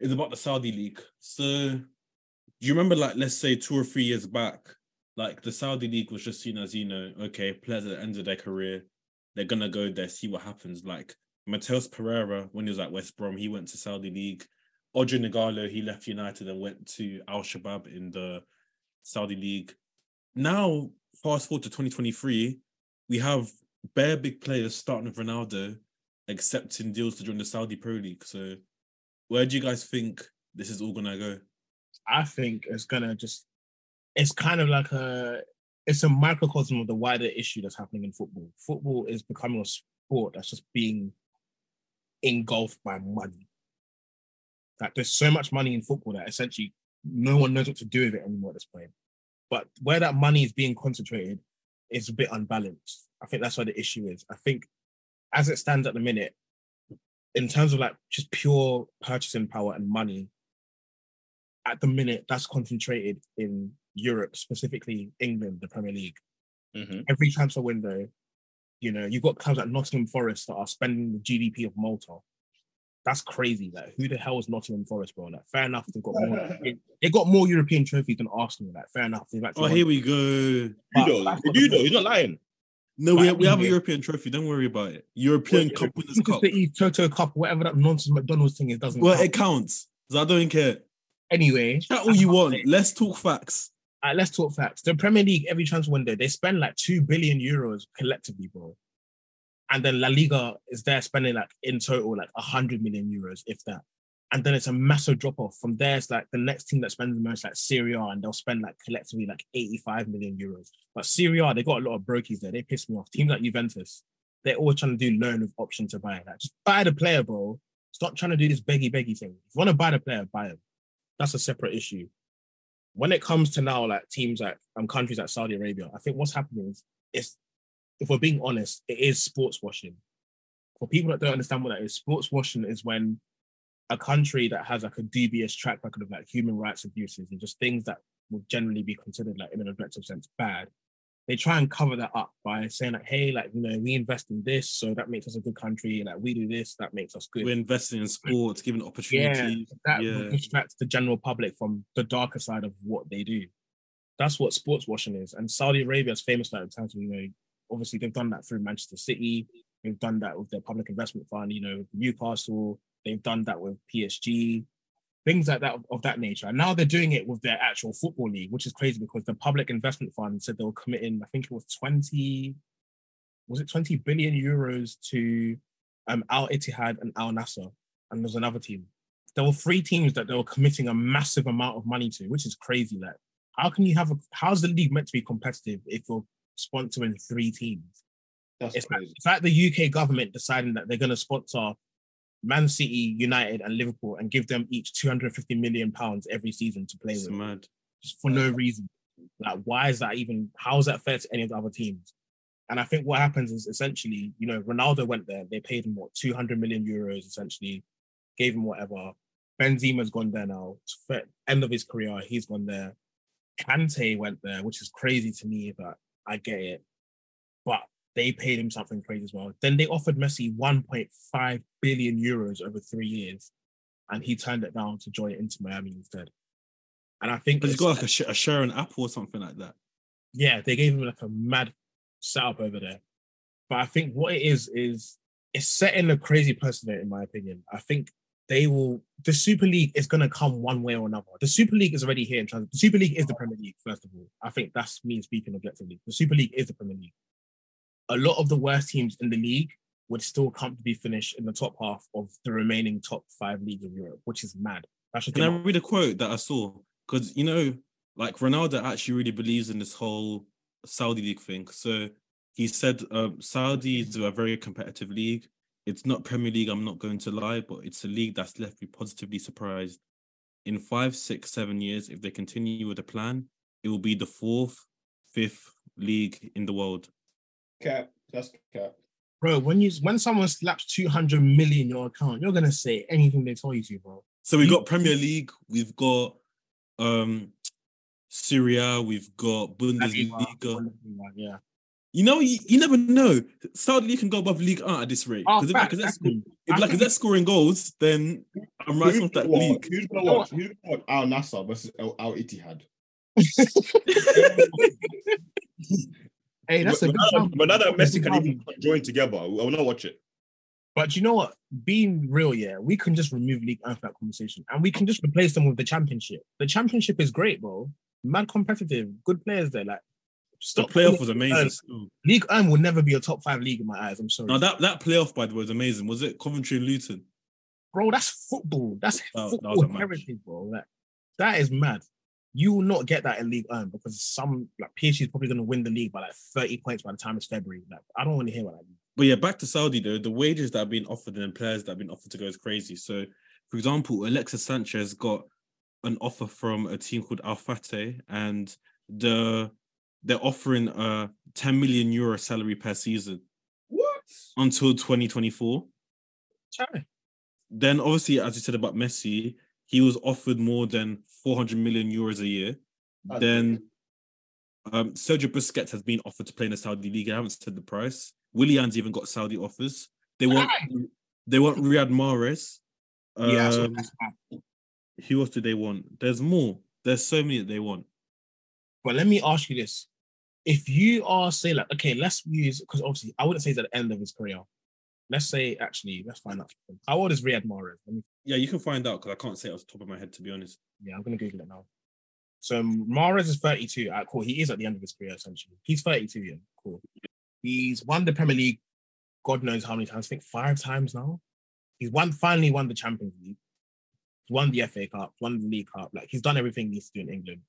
[SPEAKER 3] It's about the Saudi league. So, do you remember, like, let's say two or three years back, like the Saudi league was just seen as, you know, okay, players at the end of their career, they're gonna go there, see what happens. Like Matheus Pereira, when he was at West Brom, he went to Saudi league. Odion Ighalo, he left United and went to Al Shabab in the Saudi league. Now, fast forward to 2023, we have bare big players starting with Ronaldo accepting deals to join the Saudi Pro League. So, where do you guys think this is all gonna go?
[SPEAKER 1] I think it's gonna just it's kind of like a it's a microcosm of the wider issue that's happening in football. Football is becoming a sport that's just being engulfed by money. Like there's so much money in football that essentially no one knows what to do with it anymore at this point. But where that money is being concentrated is a bit unbalanced. I think that's where the issue is. I think as it stands at the minute, in terms of like just pure purchasing power and money, at the minute that's concentrated in Europe, specifically England, the Premier League. Mm-hmm. Every transfer window, you know, you've got clubs like Nottingham Forest that are spending the GDP of Malta. That's crazy. Like, who the hell is Nottingham Forest, bro? Like, fair enough, they've got more. they got more European trophies than Arsenal. Like, fair enough. They've
[SPEAKER 3] oh, here we go.
[SPEAKER 2] You know, you know, he's not lying.
[SPEAKER 3] No, we have, we have a European trophy. Don't worry about it. European well, Cup Winners' Cup.
[SPEAKER 1] The Toto Cup, whatever that nonsense McDonald's thing is, doesn't.
[SPEAKER 3] Well, count. it counts. I don't care.
[SPEAKER 1] Anyway,
[SPEAKER 3] chat all you want. Let's talk facts.
[SPEAKER 1] Right, let's talk facts. The Premier League every transfer window they spend like two billion euros collectively, bro. And then La Liga is there spending like in total like hundred million euros, if that. And then it's a massive drop off. From there, it's like the next team that spends the most, like Serie A, and they'll spend like collectively like 85 million euros. But Serie A, they got a lot of brokies there. They piss me off. Teams like Juventus, they're always trying to do loan with option to buy. Like, just buy the player, bro. Stop trying to do this beggy beggy thing. If you want to buy the player, buy him. That's a separate issue. When it comes to now, like teams like um countries like Saudi Arabia, I think what's happening is, is if we're being honest, it is sports washing. For people that don't understand what that is, sports washing is when a country that has like a dubious track record of like human rights abuses and just things that would generally be considered like in an objective sense bad they try and cover that up by saying like, hey, like you know, we invest in this, so that makes us a good country. Like we do this, that makes us good.
[SPEAKER 3] We're investing in sports, giving opportunities.
[SPEAKER 1] Yeah, that
[SPEAKER 3] Yeah.
[SPEAKER 1] distracts the general public from the darker side of what they do. That's what sports washing is. And Saudi Arabia is famous for that in terms of, you know, obviously they've done that through Manchester City. They've done that with their public investment fund, you know, Newcastle. They've done that with PSG things like that of, of that nature. And now they're doing it with their actual football league, which is crazy because the public investment fund said they were committing, I think it was 20, was it 20 billion euros to um, Al Ittihad and Al Nassr. And there's another team. There were three teams that they were committing a massive amount of money to, which is crazy. Like, how can you have a, how's the league meant to be competitive if you're sponsoring three teams?
[SPEAKER 2] That's
[SPEAKER 1] It's like, it's like the UK government deciding that they're going to sponsor Man City, United, and Liverpool and give them each 250 million pounds every season to play
[SPEAKER 3] It's
[SPEAKER 1] with,
[SPEAKER 3] mad.
[SPEAKER 1] just for no reason. Like, why is that even? How is that fair to any of the other teams? And I think what happens is essentially, you know, Ronaldo went there. They paid him what 200 million euros, essentially, gave him whatever. Benzema's gone there now. End of his career, he's gone there. Kante went there, which is crazy to me, but I get it. But they paid him something crazy as well. Then they offered Messi 1.5 billion euros over three years, and he turned it down to join Inter Miami instead. And I think
[SPEAKER 3] he's got like a, sh- a share in Apple or something like that.
[SPEAKER 1] yeah, they gave him like a mad setup over there. But I think what it is is it's setting a crazy precedent, in my opinion. I think they will. The Super League is going to come one way or another. The Super League is already here in terms. The Super League is the Premier League. First of all, I think that's me speaking objectively. The Super League is the Premier League. A lot of the worst teams in the league would still comfortably finish in the top half of the remaining top five leagues in Europe, which is mad.
[SPEAKER 3] Can I read a quote that I saw? Because you know, like Ronaldo actually really believes in this whole Saudi league thing. So he said, um, "Saudis are a very competitive league. It's not Premier League. I'm not going to lie, but it's a league that's left me positively surprised. In five, six, seven years, if they continue with the plan, it will be the fourth, fifth league in the world.
[SPEAKER 2] Cap. That's cap.
[SPEAKER 1] bro. When you when someone slaps two hundred million in your account, you're gonna say anything they tell you to, bro.
[SPEAKER 3] So we've got Premier League, we've got um Serie A, we've got Bundesliga.
[SPEAKER 1] Yeah.
[SPEAKER 3] You know, you, you never know. Saudi League can go above Ligue 1 at this rate.
[SPEAKER 1] Oh,
[SPEAKER 3] Because if
[SPEAKER 1] facts,
[SPEAKER 3] Lacazette
[SPEAKER 1] that's
[SPEAKER 3] sco-
[SPEAKER 1] me.
[SPEAKER 3] if
[SPEAKER 1] I
[SPEAKER 3] Lacazette
[SPEAKER 1] think-
[SPEAKER 3] scoring goals, then I'm right off that
[SPEAKER 2] watch-
[SPEAKER 3] league.
[SPEAKER 2] Who's gonna watch? Who's gonna watch Al Nassr versus Al, Al Ittihad?
[SPEAKER 1] Hey, that's a good
[SPEAKER 2] now,
[SPEAKER 1] sound.
[SPEAKER 2] but now that
[SPEAKER 1] That's
[SPEAKER 2] Messi can even join together, I will not watch it.
[SPEAKER 1] But you know what? Being real, yeah, we can just remove Ligue 1 from that conversation, and we can just replace them with the Championship. The Championship is great, bro. Mad competitive, good players there. Like,
[SPEAKER 3] The playoff was amazing. still.
[SPEAKER 1] Ligue 1 will never be a top five league in my eyes. I'm sorry,
[SPEAKER 3] Now that that playoff, by the way, was amazing. Was it Coventry and Luton?
[SPEAKER 1] bro. That's football. That's
[SPEAKER 3] That- that
[SPEAKER 1] football
[SPEAKER 3] a
[SPEAKER 1] heritage, bro. Like, that is mad. You will not get that in Ligue 1 because some like PSG is probably going to win the league by like 30 points by the time it's February. Like, I don't want to hear what I means.
[SPEAKER 3] But yeah, back to Saudi though, the wages that have been offered and the players that have been offered to go is crazy. So, for example, Alexis Sanchez got an offer from a team called Al Fateh, and the they're offering a 10 million euro salary per season
[SPEAKER 2] What?
[SPEAKER 3] until 2024.
[SPEAKER 1] Try.
[SPEAKER 3] Then, obviously, as you said about Messi, he was offered more than 400 million euros a year.
[SPEAKER 2] That's
[SPEAKER 3] Then um, Sergio Busquets has been offered to play in the Saudi league. I haven't said the price. Willian's even got Saudi offers. They want they want Riyad Mahrez.
[SPEAKER 1] Yeah, so
[SPEAKER 3] Um,
[SPEAKER 1] that's mad.
[SPEAKER 3] who else do they want? There's more. There's so many that they want.
[SPEAKER 1] But let me ask you this: If you are say like, okay, let's use because obviously I wouldn't say it's at the end of his career. Let's say actually, let's find out. How old is Riyad Mahrez? Me,
[SPEAKER 3] Yeah, you can find out because I can't say it off the top of my head to be honest.
[SPEAKER 1] yeah, I'm gonna Google it now. So Mahrez is 32. Alright, cool. He is at the end of his career essentially. He's 32. Yeah, cool. He's won the Premier League. God knows how many times. I think five times now. He's won finally won the Champions League. He's won the FA Cup. Won the League Cup. Like he's done everything he needs to do in England.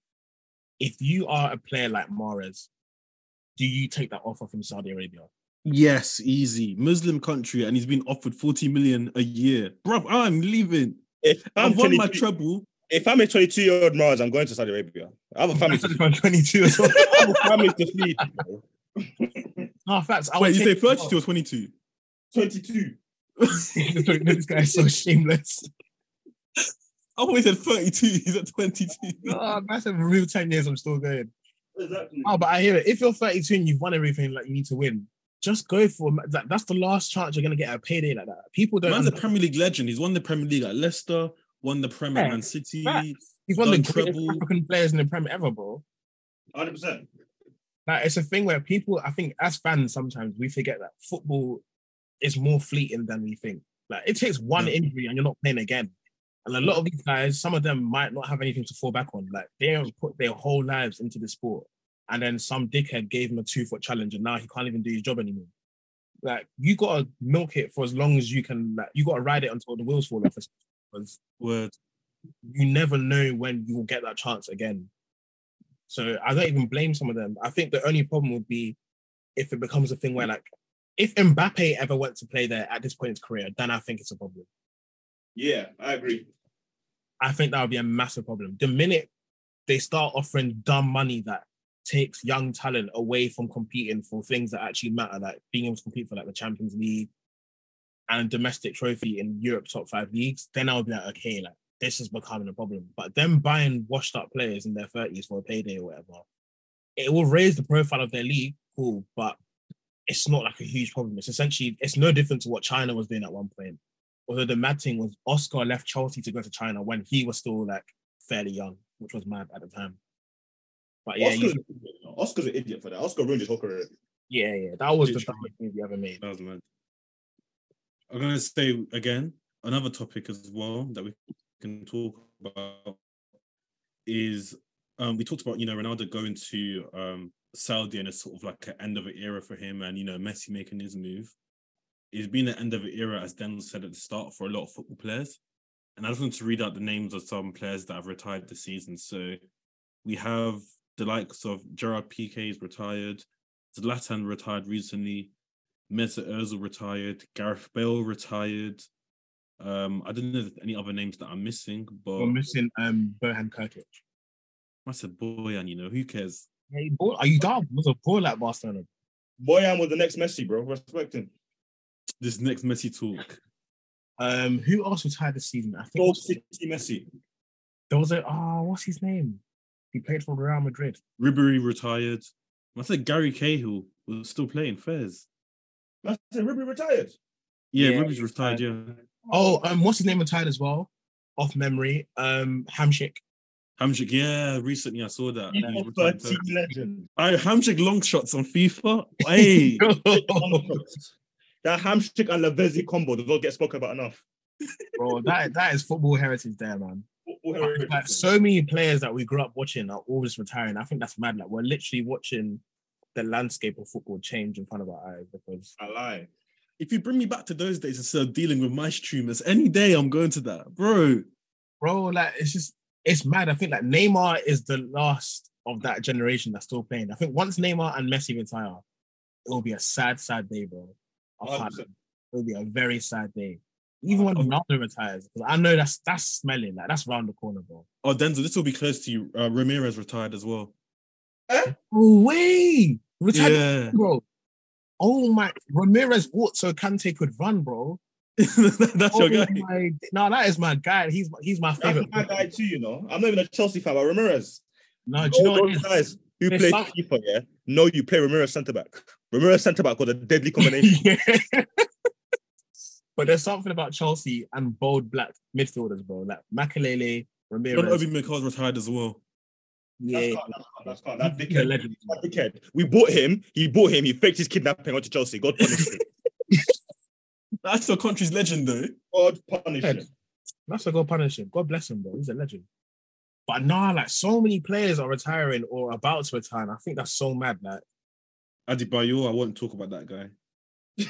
[SPEAKER 1] If you are a player like Mahrez, do you take that offer from Saudi Arabia?
[SPEAKER 3] Yes, easy. Muslim country, and he's been offered 40 million a year. Bro, I'm leaving.
[SPEAKER 2] If
[SPEAKER 3] I've
[SPEAKER 2] I'm
[SPEAKER 3] won my
[SPEAKER 2] 22
[SPEAKER 3] treble.
[SPEAKER 2] if I'm a 22 year old Mahrez, I'm going to Saudi Arabia. I have a family. To,
[SPEAKER 1] I'm 22 as well.
[SPEAKER 2] I have a family to feed. bro.
[SPEAKER 1] no, facts. I
[SPEAKER 3] Wait, you say
[SPEAKER 1] take-
[SPEAKER 3] 32 or 22?
[SPEAKER 2] 22.
[SPEAKER 1] this guy is so shameless.
[SPEAKER 3] I always said 32. He's at 22.
[SPEAKER 1] Oh, that's a real 10 years. I'm still going.
[SPEAKER 2] Exactly.
[SPEAKER 1] Oh, but I hear it. If you're 32 and you've won everything, like you need to win, just go for that. That's the last chance you're gonna get a payday like that. People don't.
[SPEAKER 3] Man's a. Premier League legend. He's won the Premier League at Leicester, won the Premier
[SPEAKER 1] Yeah,
[SPEAKER 3] Man City.
[SPEAKER 1] facts. He's one of the
[SPEAKER 3] done
[SPEAKER 1] greatest
[SPEAKER 3] treble.
[SPEAKER 1] African players in the Premier ever, bro.
[SPEAKER 2] 100%.
[SPEAKER 1] Like it's a thing where people, I think, as fans, sometimes we forget that football is more fleeting than we think. Like it takes one
[SPEAKER 3] Yeah.
[SPEAKER 1] injury and you're not playing again. And a lot of these guys, some of them might not have anything to fall back on. Like they have put their whole lives into the sport, and then some dickhead gave him a two foot challenge, and now he can't even do his job anymore. Like you gotta milk it for as long as you can. Like you gotta ride it until the wheels fall off, because
[SPEAKER 3] Word.
[SPEAKER 1] you never know when you will get that chance again. So I don't even blame some of them. I think the only problem would be if it becomes a thing where like if Mbappe ever went to play there at this point in his career, then I think it's a problem.
[SPEAKER 2] Yeah, I agree.
[SPEAKER 1] I think that would be a massive problem. The minute they start offering dumb money that takes young talent away from competing for things that actually matter, like being able to compete for like the Champions League and domestic trophy in Europe top five leagues, then I would be like, okay, like this is becoming a problem. But them buying washed up players in their 30s for a payday or whatever, it will raise the profile of their league, cool, but it's not like a huge problem. It's essentially it's no different to what China was doing at one point. Although the mad thing was Oscar left Chelsea to go to China when he was still like fairly young, which was mad at the time. But yeah,
[SPEAKER 2] Oscar's,
[SPEAKER 1] you-
[SPEAKER 2] Oscar's an idiot for that. Oscar ruined his whole career.
[SPEAKER 1] yeah, yeah, that was the
[SPEAKER 3] Literally.
[SPEAKER 1] dumbest move you ever made.
[SPEAKER 3] That was mad. I'm gonna say again another topic as well that we can talk about is um, we talked about you know Ronaldo going to um, Saudi and it's sort of like an end of an era for him, and you know Messi making his move. It's been the end of an era, as Denzel said at the start, for a lot of football players. And I just want to read out the names of some players that have retired this season. So we have the likes of Gerard Piqué is retired, Zlatan retired recently, Mesut Ozil retired, Gareth Bale retired. Um, I don't know if any other names that I'm missing, but
[SPEAKER 1] We're missing um Bojan Krkic.
[SPEAKER 3] I said Bojan, you know, who cares?
[SPEAKER 1] Hey, boy, are you dumb? Was a ball like Barcelona.
[SPEAKER 2] Bojan was the next Messi, bro. Respect him.
[SPEAKER 3] This next Messi talk.
[SPEAKER 1] Um, who else retired this season? I think it
[SPEAKER 2] Gold
[SPEAKER 1] was-
[SPEAKER 2] City Messi.
[SPEAKER 1] there was a oh, what's his name? He played for Real Madrid.
[SPEAKER 3] Ribery retired. I said Gary Cahill was still playing Fairs.
[SPEAKER 2] That's it. Ribery retired.
[SPEAKER 3] Yeah,
[SPEAKER 1] Yeah,
[SPEAKER 3] Ribery's retired, yeah.
[SPEAKER 1] Oh, um, what's his name retired as well? Off memory, um, Hamsik.
[SPEAKER 3] Hamsik, yeah, recently I saw that.
[SPEAKER 1] Yeah.
[SPEAKER 3] He was retired
[SPEAKER 2] Thirteen
[SPEAKER 3] too.
[SPEAKER 2] legend.
[SPEAKER 3] I Hamsik long shots on FIFA. Hey,
[SPEAKER 2] that Hamsik and Lavezzi combo does not get spoken about enough.
[SPEAKER 1] Bro, that that is football heritage there, man. Like so many players that we grew up watching are always retiring. I think that's mad. Like we're literally watching the landscape of football change in front of our eyes because
[SPEAKER 2] I lie.
[SPEAKER 3] if you bring me back to those days instead of dealing with my streamers, any day I'm going to that, bro.
[SPEAKER 1] bro, like it's just it's mad. I think like Neymar is the last of that generation that's still playing. I think once Neymar and Messi retire, it will be a sad, sad day, bro. I can't-
[SPEAKER 2] 100%.
[SPEAKER 1] It will be a very sad day. Even when Ronaldo retires, because I know that's that's smelling like that's round the corner, bro.
[SPEAKER 3] Oh, Denzel, this will be close to you. Uh, Ramires retired as well.
[SPEAKER 1] Oh way, retired,
[SPEAKER 3] Yeah,
[SPEAKER 1] bro. Oh my, Ramires walked so Kante could run, bro.
[SPEAKER 3] that's your
[SPEAKER 1] Oh
[SPEAKER 3] guy.
[SPEAKER 1] my- no, that is my guy. He's he's my
[SPEAKER 2] That's
[SPEAKER 1] favorite.
[SPEAKER 2] my guy too, you know. I'm not even a Chelsea fan, but Ramires.
[SPEAKER 1] No, do you know what?
[SPEAKER 2] those guys who play
[SPEAKER 1] some-
[SPEAKER 2] FIFA, yeah, know you play Ramires centre back. Ramires centre back was a deadly combination.
[SPEAKER 1] Yeah. But there's something about Chelsea and bold black midfielders, bro. Like Makelele,
[SPEAKER 3] John
[SPEAKER 1] Ramires.
[SPEAKER 3] Obi Mikel's retired as well.
[SPEAKER 1] yeah,
[SPEAKER 2] That's calm, that's calm, that's calm. That
[SPEAKER 1] he's
[SPEAKER 2] dickhead.
[SPEAKER 1] legend.
[SPEAKER 2] That dickhead. We bought him. He bought him. He faked his kidnapping onto Chelsea. God punish him.
[SPEAKER 3] That's your country's legend, though.
[SPEAKER 2] God punish him.
[SPEAKER 1] That's a God punish him. God bless him, bro. He's a legend. But nah, like so many players are retiring or about to retire. and I think that's so mad. Like,
[SPEAKER 3] Adebayor, I won't talk about that guy.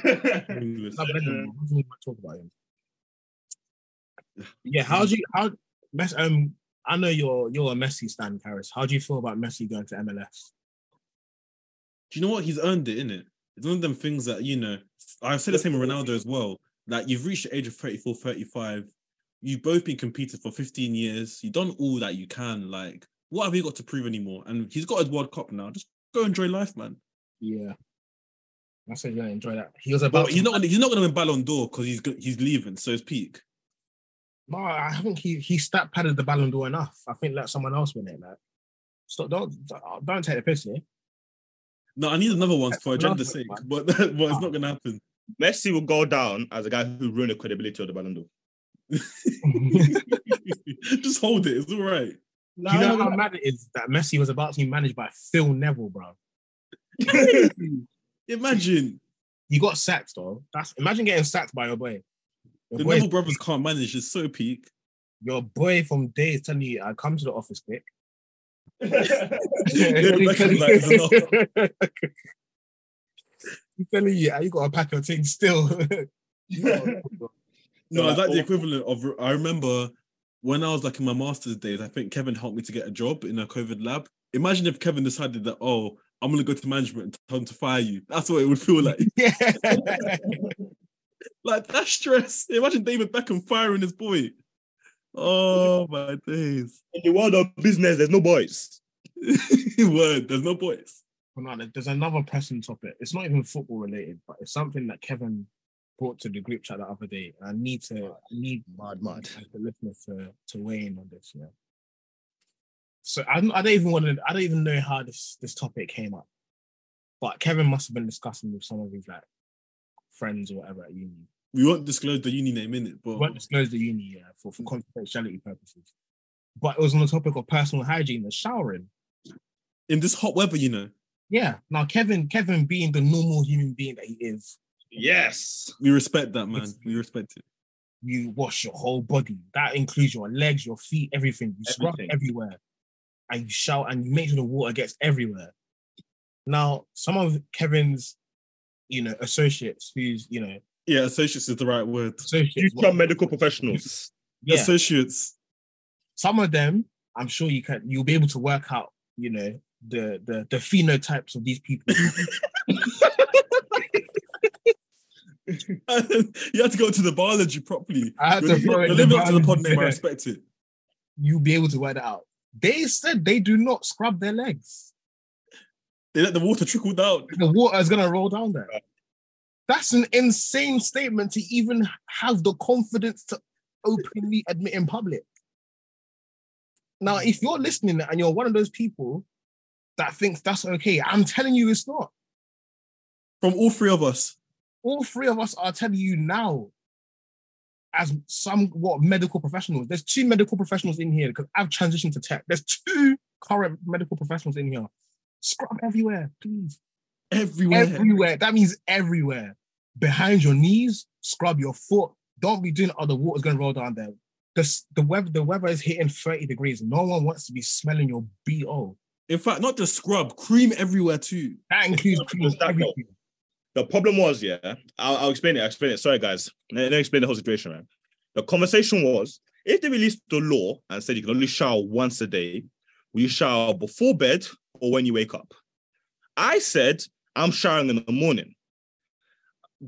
[SPEAKER 1] talk about him? Yeah, how do you how Messi, um I know you're you're a Messi stan, Paris. How do you feel about Messi going to MLS?
[SPEAKER 3] Do you know what? He's earned it, innit? It's one of them things that you know. I've said the same with Ronaldo as well. Like you've reached the age of 34, 35. You've both been competing for 15 years. You've done all that you can. Like, what have you got to prove anymore? And he's got his World Cup now. Just go enjoy life, man.
[SPEAKER 1] Yeah. I said, yeah, enjoy that. He was about.
[SPEAKER 3] But he's not. Gonna, he's not going to win Ballon d'Or because he's he's leaving. So it's peak.
[SPEAKER 1] No, I think he he stat padded the Ballon d'Or enough. I think let someone else win it. Like, stop! Don't don't take the piss here.
[SPEAKER 3] No, I need another one for
[SPEAKER 1] Another
[SPEAKER 3] agenda's sake,
[SPEAKER 1] one.
[SPEAKER 3] but but it's not ah. going to happen.
[SPEAKER 2] Messi will go down as a guy who ruined the credibility of the Ballon d'Or.
[SPEAKER 3] Just hold it. It's all right.
[SPEAKER 1] Do you know how mad it is that Messi was about to be managed by Phil Neville, bro?
[SPEAKER 3] Imagine
[SPEAKER 1] You got sacked though. That's imagine getting sacked by your boy. Your
[SPEAKER 3] the
[SPEAKER 1] boy,
[SPEAKER 3] Neville brothers can't manage. It's so peak.
[SPEAKER 1] your boy from days telling you, I come to the office quick. He's telling you, "Ah, you got to pack your things still.
[SPEAKER 3] No, it's like the
[SPEAKER 2] Oh.
[SPEAKER 3] equivalent of. I remember when I was like in my master's days. I think Kevin helped me to get a job in a COVID lab. Imagine if Kevin decided that, oh, I'm gonna go to management and tell them to fire you. That's what it would feel like.
[SPEAKER 1] yeah.
[SPEAKER 3] like that stress. Imagine David Beckham firing his boy. Oh my days.
[SPEAKER 2] In the world of business, there's no boys.
[SPEAKER 3] Word. There's no boys.
[SPEAKER 1] Well, no, there's another pressing topic. It's not even football related, but it's something that Kevin brought to the group chat the other day. I need to I need
[SPEAKER 2] Mad, mad.
[SPEAKER 1] the listeners to, to weigh in on this. Yeah. So I don't, I don't even want to. I don't even know how this this topic came up, but Kevin must have been discussing with some of his like friends or whatever at uni.
[SPEAKER 3] We won't disclose the uni name in it, but we
[SPEAKER 1] won't disclose the uni yeah, for, for confidentiality purposes. But it was on the topic of personal hygiene and showering.
[SPEAKER 3] in this hot weather, you know,
[SPEAKER 1] Yeah. Now Kevin, Kevin being the normal human being that he is,
[SPEAKER 2] Yes.
[SPEAKER 3] we respect that, man. We respect it.
[SPEAKER 1] you wash your whole body. That includes your legs, your feet, everything. You scrub
[SPEAKER 2] Everything.
[SPEAKER 1] everywhere. And you shout and you make sure the water gets everywhere. Now, some of Kevin's, you know, associates who's, you know,
[SPEAKER 3] Yeah, associates is the right word.
[SPEAKER 1] associates,
[SPEAKER 2] Future medical professionals.
[SPEAKER 1] yeah,
[SPEAKER 3] Associates.
[SPEAKER 1] some of them, I'm sure you can you'll be able to work out, you know, the the the phenotypes of these people.
[SPEAKER 3] you have to go to the biology properly.
[SPEAKER 1] I had
[SPEAKER 3] You're
[SPEAKER 1] to throw it
[SPEAKER 3] you're living up to the pod
[SPEAKER 1] biology
[SPEAKER 3] name. I respect it.
[SPEAKER 1] You'll be able to work that out. They said they do not scrub their legs.
[SPEAKER 3] They let the water trickle down.
[SPEAKER 1] The water is gonna roll down there. That's an insane statement to even have the confidence to openly admit in public. Now, if you're listening and you're one of those people that thinks that's okay, I'm telling you it's not.
[SPEAKER 3] From all three of us.
[SPEAKER 1] All three of us are telling you now, as somewhat medical professionals. There's two medical professionals in here because I've transitioned to tech. There's two current medical professionals in here. Scrub everywhere, please.
[SPEAKER 3] Everywhere.
[SPEAKER 1] Everywhere. That means everywhere. Behind your knees, scrub your foot. Don't be doing oh, the water's gonna roll down there. The, the weather the weather is hitting 30 degrees. No one wants to be smelling your BO.
[SPEAKER 3] In fact, not just scrub, cream everywhere too.
[SPEAKER 1] That includes
[SPEAKER 2] Does that
[SPEAKER 1] everything.
[SPEAKER 2] The problem was, yeah, I'll, I'll explain it. I'll explain it. Sorry, guys. Let, me explain the whole situation, man. The conversation was if they released the law and said you can only shower once a day, will you shower before bed or when you wake up? I said I'm showering in the morning.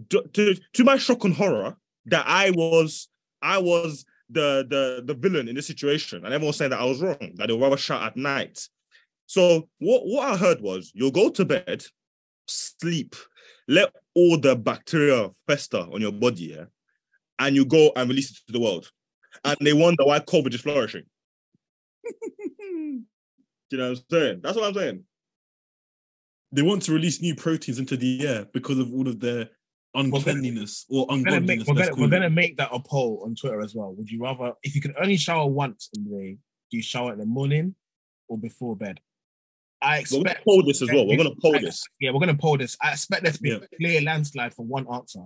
[SPEAKER 2] To, to, to my shock and horror, that I was I was the the the villain in this situation, and everyone saying that I was wrong, that they'll rather shower at night. So what, what I heard was you'll go to bed, sleep, let all the bacteria fester on your body, yeah, and you go and release it to the world. And they wonder why COVID is flourishing. Do you know what I'm saying? That's what I'm saying.
[SPEAKER 3] They want to release new proteins into the air because of all of their uncleanliness or
[SPEAKER 1] We're gonna, make,
[SPEAKER 3] ungodliness.
[SPEAKER 1] we're,
[SPEAKER 3] let's
[SPEAKER 1] gonna, we're gonna make that a poll on Twitter as well. Would you rather, if you can only shower once in the day, do you shower in the morning or before bed? I
[SPEAKER 2] We're gonna
[SPEAKER 1] expect
[SPEAKER 2] poll this as well. We're gonna poll
[SPEAKER 1] I-
[SPEAKER 2] this.
[SPEAKER 1] Yeah, we're gonna poll this. I expect there to be
[SPEAKER 3] Yeah.
[SPEAKER 1] a clear landslide for one answer.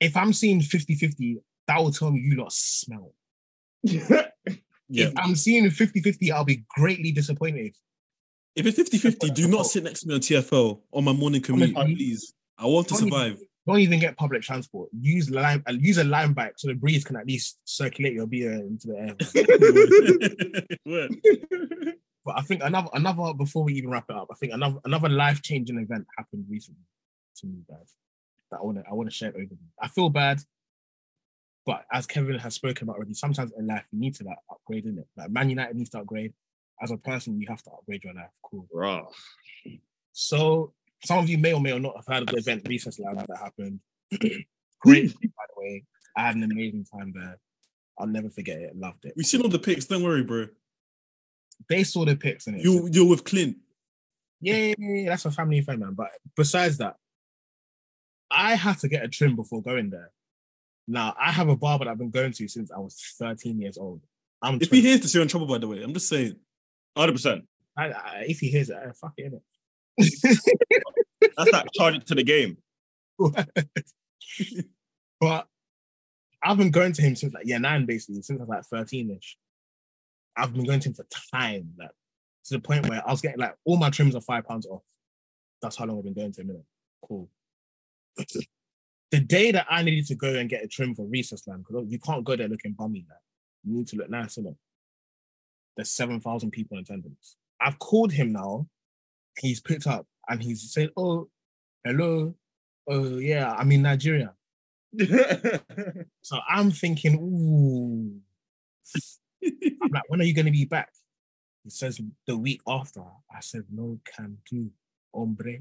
[SPEAKER 1] If I'm seeing 50-50, that will tell me you lot smell.
[SPEAKER 3] Yeah.
[SPEAKER 1] If I'm seeing 50-50, I'll be greatly disappointed.
[SPEAKER 3] If it's 50 50, do not sit next to me on TFL on my morning commute,
[SPEAKER 1] Honestly,
[SPEAKER 3] please. I want to
[SPEAKER 1] don't even-
[SPEAKER 3] survive.
[SPEAKER 1] Don't even get public transport. Use lime, uh, use a lime bike so the breeze can at least circulate your beer into the air.
[SPEAKER 3] Word.
[SPEAKER 1] But I think another another before we even wrap it up, I think another another life changing event happened recently. to me, guys. That I want to I want to share it over. I feel bad, but as Kevin has spoken about already, sometimes in life you need to like upgrade in it. Like Man United needs to upgrade. As a person, you have to upgrade your life. Cool.
[SPEAKER 2] Raw.
[SPEAKER 1] So some of you may or may or not have heard of the event Recess Land that happened. Great, by the way. I had an amazing time there. I'll never forget it. Loved it.
[SPEAKER 3] We've seen all the pics. Don't worry, bro.
[SPEAKER 1] They saw the pics and it.
[SPEAKER 3] You you're with Clint.
[SPEAKER 1] Yeah, yeah, yeah, that's a family friend, man. But besides that, I had to get a trim before going there. Now I have a barber that I've been going to since I was 13 years old. I'm
[SPEAKER 3] If
[SPEAKER 1] 20
[SPEAKER 3] he hears this, you're in trouble. By the way, I'm just saying.
[SPEAKER 2] Hundred percent.
[SPEAKER 1] I, I, if he hears it, I, fuck it, innit?
[SPEAKER 2] That's that charge it to the game.
[SPEAKER 1] but I've been going to him since like year nine, basically, since I was like 13 ish. I've been going to him for time, like to the point where I was getting like all my trims are five pounds off. That's how long I've been going to him. Innit? Cool. the day that I needed to go and get a trim for recess land, because you can't go there looking bummy, like you need to look nice, innit? There's 7,000 people in attendance. I've called him now. He's picked up and he's saying, Oh, hello. Oh, yeah, I'm in Nigeria. So I'm thinking, ooh. I'm like, when are you going to be back? He says the week after. I said, no can do, hombre.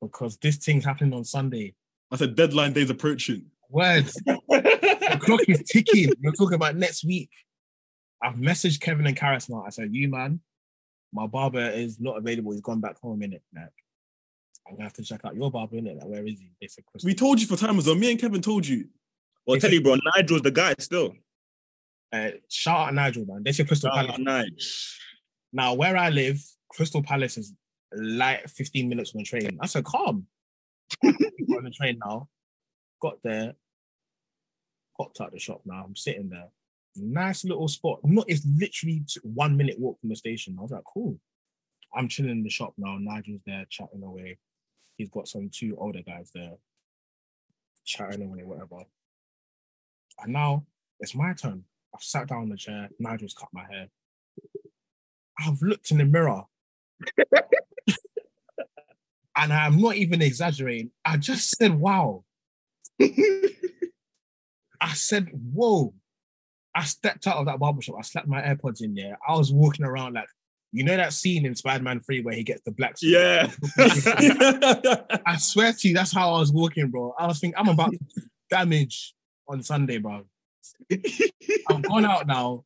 [SPEAKER 1] Because this thing's happening on Sunday.
[SPEAKER 3] I said deadline day's approaching.
[SPEAKER 1] Words. the clock is ticking. We're talking about next week. I've messaged Kevin and Karis now. I said, you man, my barber is not available. He's gone back home in it. Like, I'm gonna have to check out your barber in it. Like, where is he? They said.
[SPEAKER 3] We told you for time as well. Me and Kevin told you.
[SPEAKER 2] well, tell you, bro, Nigel's the guy still.
[SPEAKER 1] Uh, shout out Nigel, man. They said Crystal Palace.
[SPEAKER 2] Oh.
[SPEAKER 1] Now, where I live, Crystal Palace is like 15 minutes on the train. I said, calm. on the train now. Got there. Popped out the shop now. I'm sitting there. Nice little spot. Not it's literally one minute walk from the station. I was like, cool. I'm chilling in the shop now. Nigel's there chatting away. He's got some two older guys there chatting away, whatever. And now it's my turn. I've sat down in the chair. Nigel's cut my hair. I've looked in the mirror. and I'm not even exaggerating. I just said, wow. I said, whoa. I stepped out of that barbershop. I slapped my AirPods in there. I was walking around like, you know that scene in Spider-Man 3 where he gets the black suit?
[SPEAKER 2] Yeah.
[SPEAKER 1] I swear to you, that's how I was walking, bro. I was thinking, I'm about to damage on Sunday, bro. I've gone out now.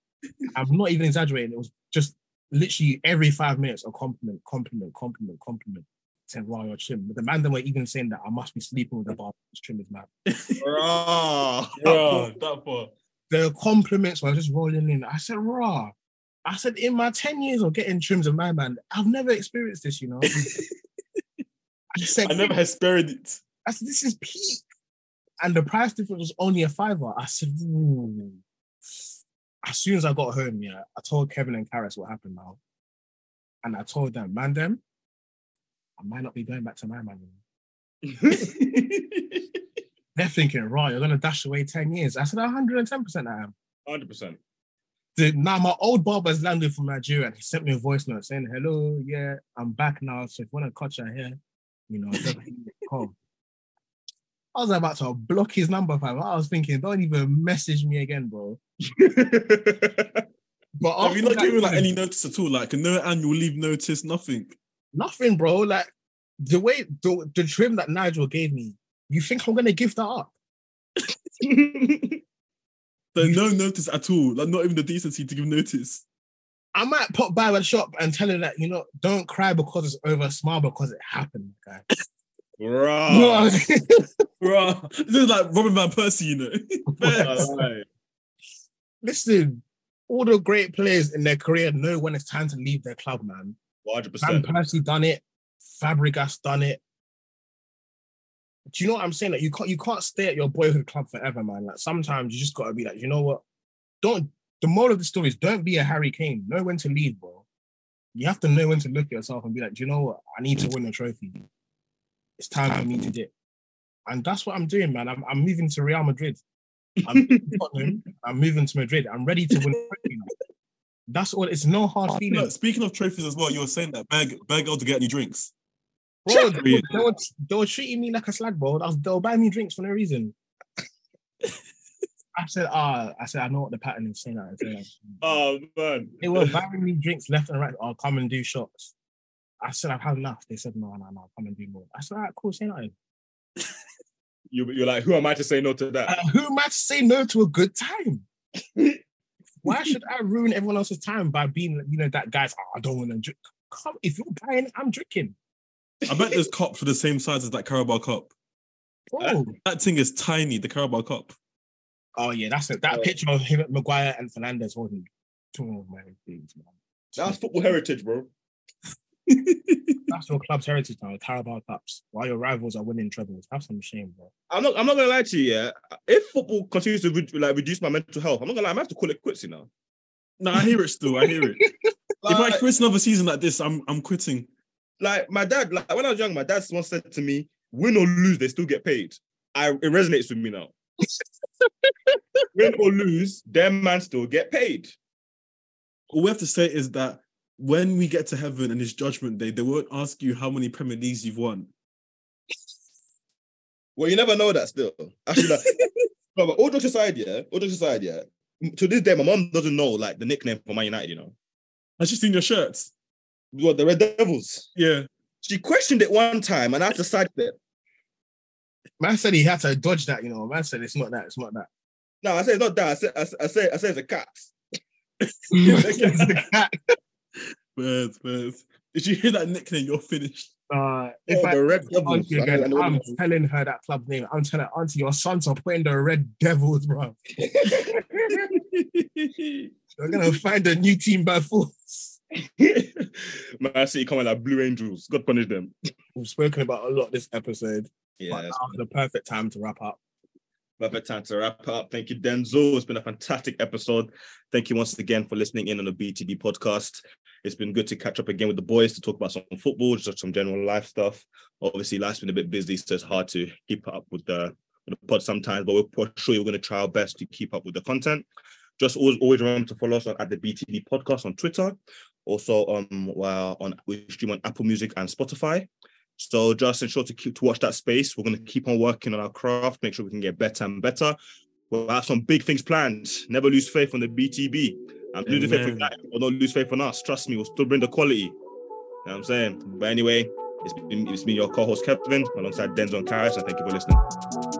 [SPEAKER 1] I'm not even exaggerating. It was just literally every five minutes a compliment, compliment, compliment, compliment. Said, wow, your trim. But the man then were even saying that I must be sleeping with the barber. This trim is mad.
[SPEAKER 2] Bro.
[SPEAKER 3] Bro, that part.
[SPEAKER 1] The compliments were just rolling in. I said, raw. I said, in my 10 years of getting trims of my man, I've never experienced this, you know. I just said,
[SPEAKER 3] I never had spared it.
[SPEAKER 1] I said, this is peak. And the price difference was only a fiver. I said, Ooh. As soon as I got home, yeah, I told Kevin and Karis what happened now. And I told them, man, them, I might not be going back to my man. They're thinking, right, you're going to dash away 10 years. I said, 110% I am.
[SPEAKER 2] 100%.
[SPEAKER 1] The, now, my old barber's landed from Nigeria and he sent me a voice note saying, hello, yeah, I'm back now. So if you want to cut your hair, you know, come. I was about to block his number, fam. I was thinking, don't even message me again, bro. But
[SPEAKER 3] Have you not given like any notice at all? Like no annual leave notice, nothing.
[SPEAKER 1] nothing, bro. Like the way the, the trim that Nigel gave me, you think I'm gonna give that up?
[SPEAKER 3] So no notice at all. Like not even the decency to give notice.
[SPEAKER 1] I might pop by the shop and tell her that you know, don't cry because it's over, smile because it happened, guy.
[SPEAKER 2] Bro.
[SPEAKER 3] Bro, this is like Robin Van Persie, you know.
[SPEAKER 1] Listen, all the great players in their career know when it's time to leave their club, man. Van
[SPEAKER 2] 100%.
[SPEAKER 1] Persie done it. Fabregas done it. Do you know what I'm saying? Like you can't you can't stay at your boyhood club forever, man. Like sometimes you just gotta be like, you know what? Don't the moral of the story is don't be a Harry Kane. Know when to leave, bro. You have to know when to look at yourself and be like, do you know what? I need to win a trophy. It's time for me to dip. And that's what I'm doing, man. I'm, I'm moving to Real Madrid. I'm, moving to Tottenham. I'm moving to Madrid. I'm ready to win a trophy now. That's all. It's no hard
[SPEAKER 3] know,
[SPEAKER 1] feelings.
[SPEAKER 3] speaking of trophies as well, you were saying that bag bag out to get any drinks.
[SPEAKER 1] Bro, they, were, they, were, they were treating me like a slag, bro. Was, they were buying me drinks for no reason. I said, ah, I said, I know what the pattern is. Saying that. That.
[SPEAKER 2] Oh man,
[SPEAKER 1] they were buying me drinks left and right. Oh, come and do shots. I said, I've had enough. They said, no, no, no, come and do more. I said, all right, cool, say nothing.
[SPEAKER 2] you, you're like, who am I to say no to that?
[SPEAKER 1] Uh, who am I to say no to a good time? Why should I ruin everyone else's time by being, you know, that guy's, oh, I don't want to drink. Come, if you're buying I'm drinking.
[SPEAKER 3] I bet there's cups for the same size as that Carabao Cup. Oh. That thing is tiny, the Carabao Cup.
[SPEAKER 1] Oh, yeah, that's it. That oh. picture of him, Maguire and Fernandes holding. Oh,
[SPEAKER 2] my things, man. That's football heritage, bro.
[SPEAKER 1] That's your club's heritage now, Carabao Cups. While your rivals are winning trebles, have some shame, bro.
[SPEAKER 2] I'm not. I'm not gonna lie to you. Yeah, if football continues to re- like reduce my mental health, I'm not gonna lie. I have to call it quits. You know.
[SPEAKER 3] No, I hear it still. I hear it. like, if I quit another season like this, I'm I'm quitting.
[SPEAKER 2] Like my dad, like when I was young, my dad once said to me, "Win or lose, they still get paid." I it resonates with me now. Win or lose, them man still get paid.
[SPEAKER 3] All we have to say is that when we get to heaven and it's judgment day, they won't ask you how many Premier Leagues you've won.
[SPEAKER 2] Well, you never know that still. Actually, like, no, but all jokes aside, yeah, all jokes aside, yeah. To this day, my mom doesn't know like the nickname for Man United, you know.
[SPEAKER 3] Has she seen your shirts?
[SPEAKER 2] What, the Red Devils?
[SPEAKER 3] Yeah.
[SPEAKER 2] She questioned it one time and I had to side it.
[SPEAKER 1] Man said he had to dodge that, you know. Man said it's not that, it's not that.
[SPEAKER 2] No, I said it's not that. I said I, said I said it's a cat.
[SPEAKER 3] it's a cat. Birds, birds. Did you hear that nickname? You're finished.
[SPEAKER 1] Uh, if oh, I, the Red Devils. Again, I'm telling her that club name. I'm telling her, Auntie, your sons are playing the Red Devils, bro. We're gonna find a new team by force.
[SPEAKER 2] Man City coming like Blue Angels. God punish them.
[SPEAKER 1] We've spoken about a lot this episode.
[SPEAKER 2] Yeah,
[SPEAKER 1] the perfect time to wrap up.
[SPEAKER 2] Perfect time to wrap up. Thank you, Denzel. It's been a fantastic episode. Thank you once again for listening in on the BTB podcast. It's been good to catch up again with the boys to talk about some football, just some general life stuff. Obviously, life's been a bit busy, so it's hard to keep up with the, with the pod sometimes, but we're sure we're going to try our best to keep up with the content. Just always, always remember to follow us on, at the BTB podcast on Twitter. Also, um, well, on we stream on Apple Music and Spotify. So just ensure to keep to watch that space. We're going to keep on working on our craft, make sure we can get better and better. We'll have some big things planned. Never lose faith on the BTB. I'm losing faith in that, or not lose faith on us. Trust me, we'll still bring the quality. You know what I'm saying? But anyway, it's been, it's been your co-host Kevin alongside Denzel and Karis, and thank you for listening.